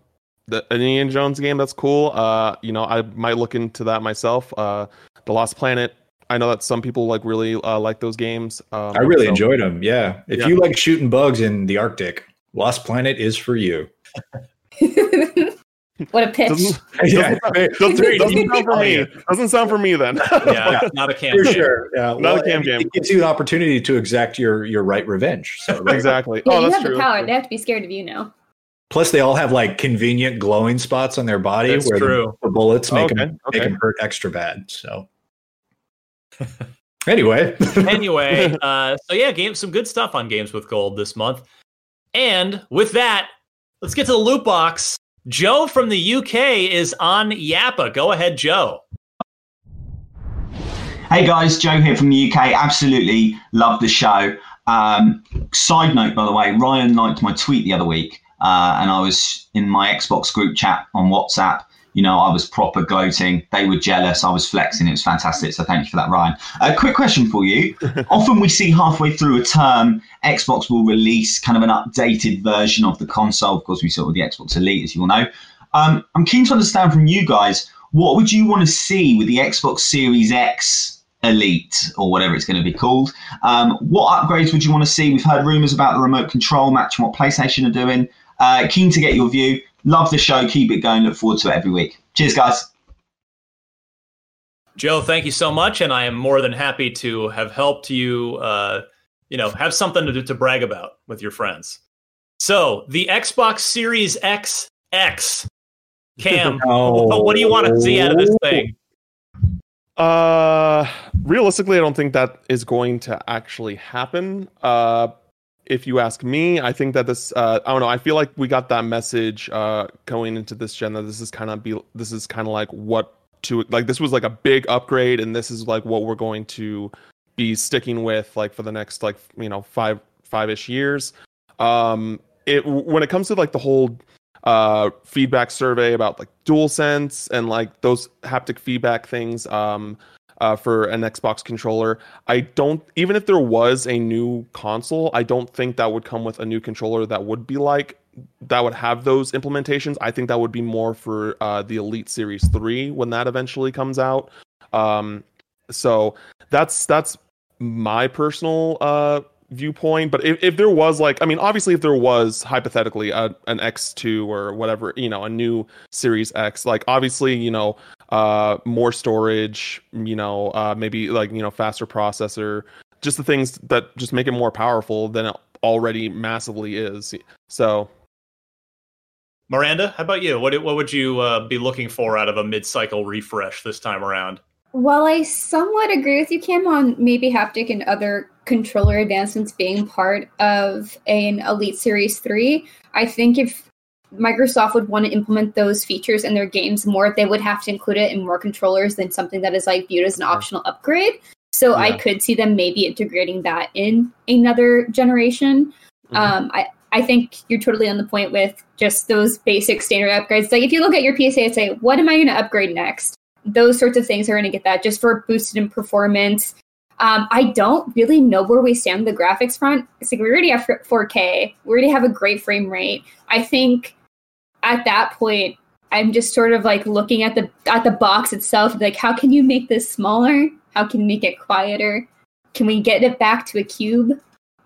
the an Indiana Jones game. That's cool. Uh, you know, I might look into that myself. Uh, The Lost Planet. I know that some people like really uh, like those games. Um, I really so- enjoyed them. Yeah. If Yeah. you like shooting bugs in the Arctic, Lost Planet is for you. (laughs) What a pitch. Doesn't, (laughs) Yeah, doesn't, very doesn't deep. (laughs) sound for me. Doesn't sound for me then. Yeah, (laughs) not a cam. For campaign. sure. Yeah. Not Well, a cam it- game. It gives you an opportunity to exact your your right revenge. So right? exactly. Yeah, oh, you that's have true. the power. They have to be scared of you now. Plus, they all have like convenient glowing spots on their body That's where the- true. The, bullets make Okay, them okay. make them hurt extra bad. So, anyway, anyway, uh, so yeah, game some good stuff on games with gold this month. And with that, let's get to the loot box. Joe from the UK is on Yappa. Go ahead, Joe. Hey guys, Joe here from the UK. Absolutely love the show. Um, side note, by the way, Ryan liked my tweet the other week, uh, and I was in my Xbox group chat on WhatsApp. You know, I was proper gloating. They were jealous. I was flexing. It was fantastic. So thank you for that, Ryan. A quick question for you. (laughs) Often we see halfway through a term, Xbox will release kind of an updated version of the console. Of course, we saw it with the Xbox Elite, as you all know. Um, I'm keen to understand from you guys what would you want to see with the Xbox Series X Elite or whatever it's going to be called? Um, what upgrades would you want to see? We've heard rumors about the remote control matching what PlayStation are doing. Uh, keen to get your view. Love the show. Keep it going. Look forward to it every week. Cheers, guys. Joe, thank you so much, and I am more than happy to have helped you uh, you know, have something to, to brag about with your friends. So the Xbox Series X X, Cam, (laughs) Oh. what do you want to see out of this thing? Uh, realistically, I don't think that is going to actually happen. Uh, if you ask me, I think that this. Uh, I don't know. I feel like we got that message uh, going into this gen that this is kind of be. This is kind of like what to like. This was like a big upgrade, and this is like what we're going to be sticking with like for the next like you know five five ish years. Um, it when it comes to like the whole uh feedback survey about like dual sense and like those haptic feedback things um uh, for an Xbox controller. I don't even if there was a new console, I don't think that would come with a new controller that would be like that would have those implementations. I think that would be more for uh, the Elite Series 3 when that eventually comes out. Um, so that's that's my personal uh viewpoint but if, if there was like i mean obviously if there was hypothetically a, an x2 or whatever you know a new series x like obviously you know uh more storage you know uh maybe like you know faster processor just the things that just make it more powerful than it already massively is so Miranda, how about you? What what would you uh, be looking for out of a mid-cycle refresh this time around? well I somewhat agree with you, Cam, on maybe haptic and other controller advancements being part of an Elite Series 3, I think if Microsoft would want to implement those features in their games more, they would have to include it in more controllers than something that is like viewed as an optional upgrade. So I could see them maybe integrating that in another generation. Um, I, I think you're totally on the point with just those basic standard upgrades. Like if you look at your PSA and say, what am I going to upgrade next? Those sorts of things are going to get that just for boosted in performance. Um, I don't really know where we stand on the graphics front. It's like we already have 4K. We already have a great frame rate. I think at that point, I'm just sort of like looking at the at the box itself. Like, how can you make this smaller? How can you make it quieter? Can we get it back to a cube,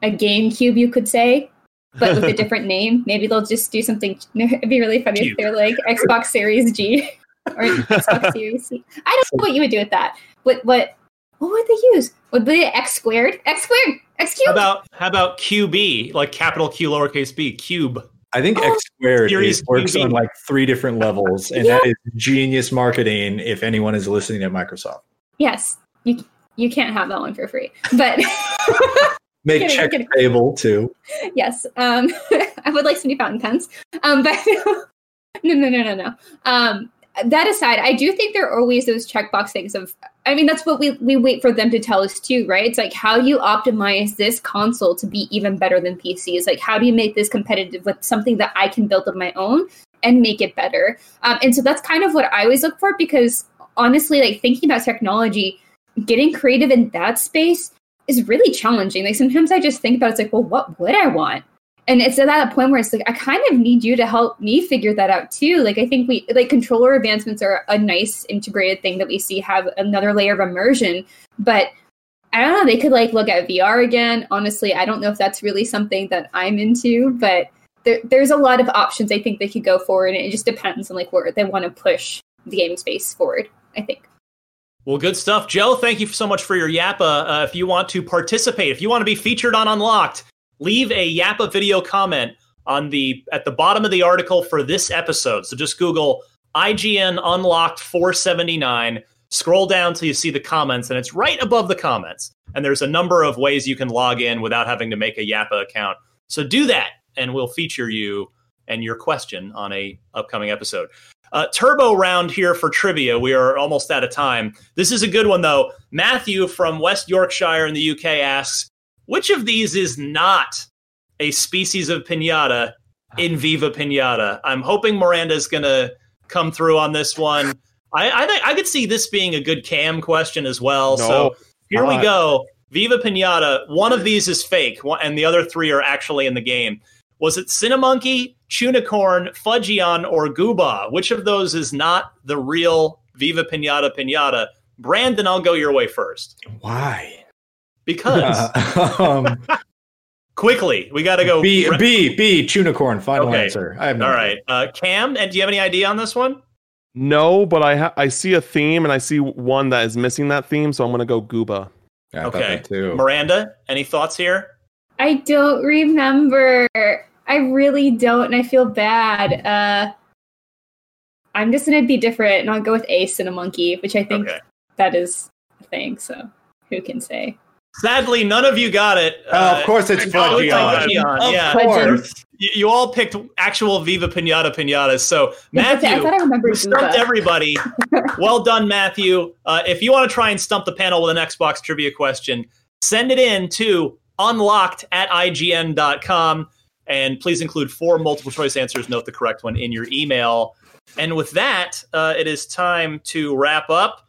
a game cube, you could say, but with a (laughs) different name? Maybe they'll just do something. (laughs) It'd be really funny if they're like Xbox Series G (laughs) or Xbox Series C. I don't know what you would do with that. What what what would they use? Would be X squared? X squared? X cubed? How about how about QB, like capital Q lowercase b, cube? I think X squared Series is, works QB. on like three different levels, and that is genius marketing. If anyone is listening at Microsoft, Yes, you you can't have that one for free. But (laughs) make Kidding, check kidding. payable too. yes, um, (laughs) I would like some new fountain pens. Um, but (laughs) no, no, no, no, no. Um, that aside, I do think there are always those checkbox things of. I mean, that's what we we wait for them to tell us too, right? It's like how do you optimize this console to be even better than PC? It's like how do you make this competitive with something that I can build of my own and make it better? Um, and so that's kind of what I always look for because honestly, like thinking about technology, getting creative in that space is really challenging. Like sometimes I just think about it, it's like, well, what would I want? And it's at that point where it's like I kind of need you to help me figure that out too. Like I think we like controller advancements are a nice integrated thing that we see have another layer of immersion. But I don't know, they could like look at VR again. Honestly, I don't know if that's really something that I'm into, but there, there's a lot of options I think they could go forward, and it just depends on like where they want to push the game space forward. I think. Well, good stuff, Joe. Thank you so much for your Yappa. Uh, if you want to participate, if you want to be featured on Unlocked, leave a Yappa video comment on the at the bottom of the article for this episode. So just Google IGN Unlocked 479. Scroll down till you see the comments, and it's right above the comments. And there's a number of ways you can log in without having to make a Yappa account. So do that, and we'll feature you and your question on a upcoming episode. Uh, turbo round here for trivia. We are almost out of time. This is a good one though. Matthew from West Yorkshire in the UK asks, which of these is not a species of pinata ah. in Viva Pinata? I'm hoping Miranda's gonna come through on this one. I I, think I could see this being a good cam question as well. No, so here we uh, go. Viva Pinata. One of these is fake, one- and the other three are actually in the game. Was it Cinnamonkey, Tunicorn, Fudgeon, or Gooba? Which of those is not the real Viva Pinata Pinata? Brandin, I'll go your way first. Why? Because (laughs) um, quickly, we got to go. B B B Tunicorn. Final Okay. answer. I have no All idea. right, uh, Cam, and do you have any idea on this one? No, but I ha- I see a theme and I see one that is missing that theme, so I'm gonna go Gooba. Yeah, okay. too. Miranda, any thoughts here? I don't remember. I really don't, and I feel bad. Uh, I'm just gonna be different, and I'll go with Ace and a monkey, which I think Okay. that is a thing. So who can say? Sadly, none of you got it. Oh, of course it's Fudgeon. Fudgeon, Of yeah. course. You, you all picked actual Viva Pinata pinatas. So, Yeah, but I Matthew, thought I remembered you stumped Viva. everybody. (laughs) well done, Matthew. Uh, if you want to try and stump the panel with an Xbox trivia question, send it in to unlocked at ign.com. And please include four multiple choice answers. Note the correct one in your email. And with that, uh, it is time to wrap up.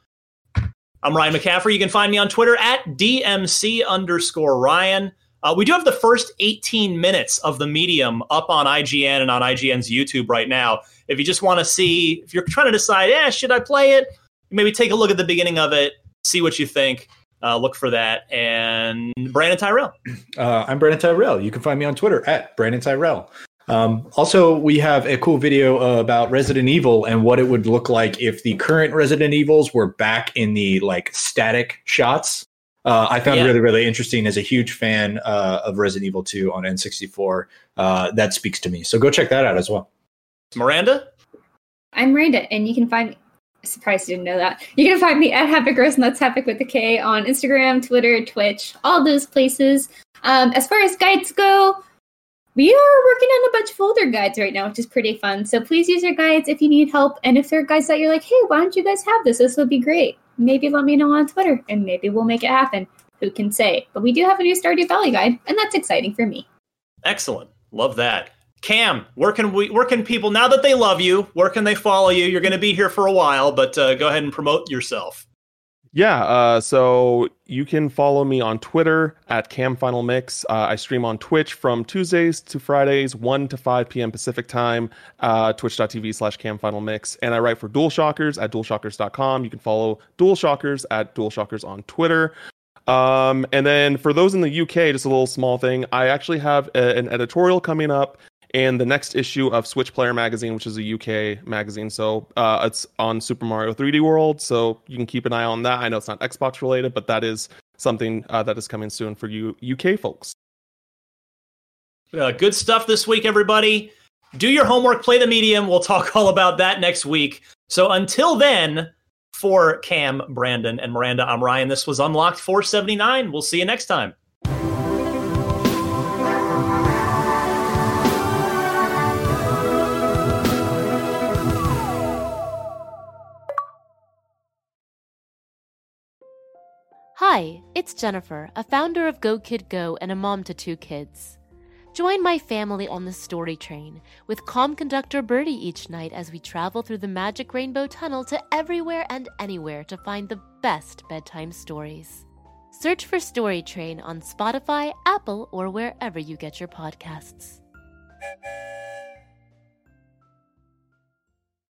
I'm Ryan McCaffrey. You can find me on Twitter at DMC underscore Ryan. Uh, we do have the first 18 minutes of the medium up on IGN and on IGN's YouTube right now. If you just want to see, if you're trying to decide, yeah, should I play it? Maybe take a look at the beginning of it, see what you think. Uh, look for that. And Brandin Tyrrel. Uh, I'm Brandin Tyrrel. You can find me on Twitter at Brandin Tyrrel. Um, also, we have a cool video uh, about Resident Evil and what it would look like if the current Resident Evils were back in the like static shots. Uh, I found Yeah. really, really interesting. As a huge fan uh, of Resident Evil 2 on N64, uh, that speaks to me. So go check that out as well. Miranda? I'm Miranda, and you can find me. Surprised you didn't know that. You can find me at Happy Gross, and that's Happy with the K on Instagram, Twitter, Twitch, all those places. Um, as far as guides go, we are working on a bunch of older guides right now, which is pretty fun. So please use your guides if you need help. And if there are guides that you're like, hey, why don't you guys have this? This would be great. Maybe let me know on Twitter, and maybe we'll make it happen. Who can say? But we do have a new Stardew Valley guide, and that's exciting for me. Excellent. Love that. Cam, where can we where can people now that they love you, where can they follow you? You're going to be here for a while, but uh, go ahead and promote yourself. Yeah, uh, so you can follow me on Twitter at CamFinalMix. Uh, I stream on Twitch from Tuesdays to Fridays, 1 to 5 p.m. Pacific time, uh, twitch.tv slash CamFinalMix. And I write for DualShockers at DualShockers.com. You can follow DualShockers at DualShockers on Twitter. Um, and then for those in the UK, just a little small thing, I actually have a, an editorial coming up in the next issue of Switch Player Magazine, which is a UK magazine. So uh, it's on Super Mario 3D World. So you can keep an eye on that. I know it's not Xbox related, but that is something uh, that is coming soon for you UK folks. Uh, good stuff this week, everybody. Do your homework, play the medium. We'll talk (laughs) all about that next week. So until then, for Cam, Brandin, and Miranda, I'm Ryan. This was Unlocked 479. We'll see you next time. Hi, it's Jennifer, a founder of Go Kid Go and a mom to two kids. Join my family on the story train with calm conductor Birdie each night as we travel through the magic rainbow tunnel to everywhere and anywhere to find the best bedtime stories. Search for Story Train on Spotify, Apple, or wherever you get your podcasts.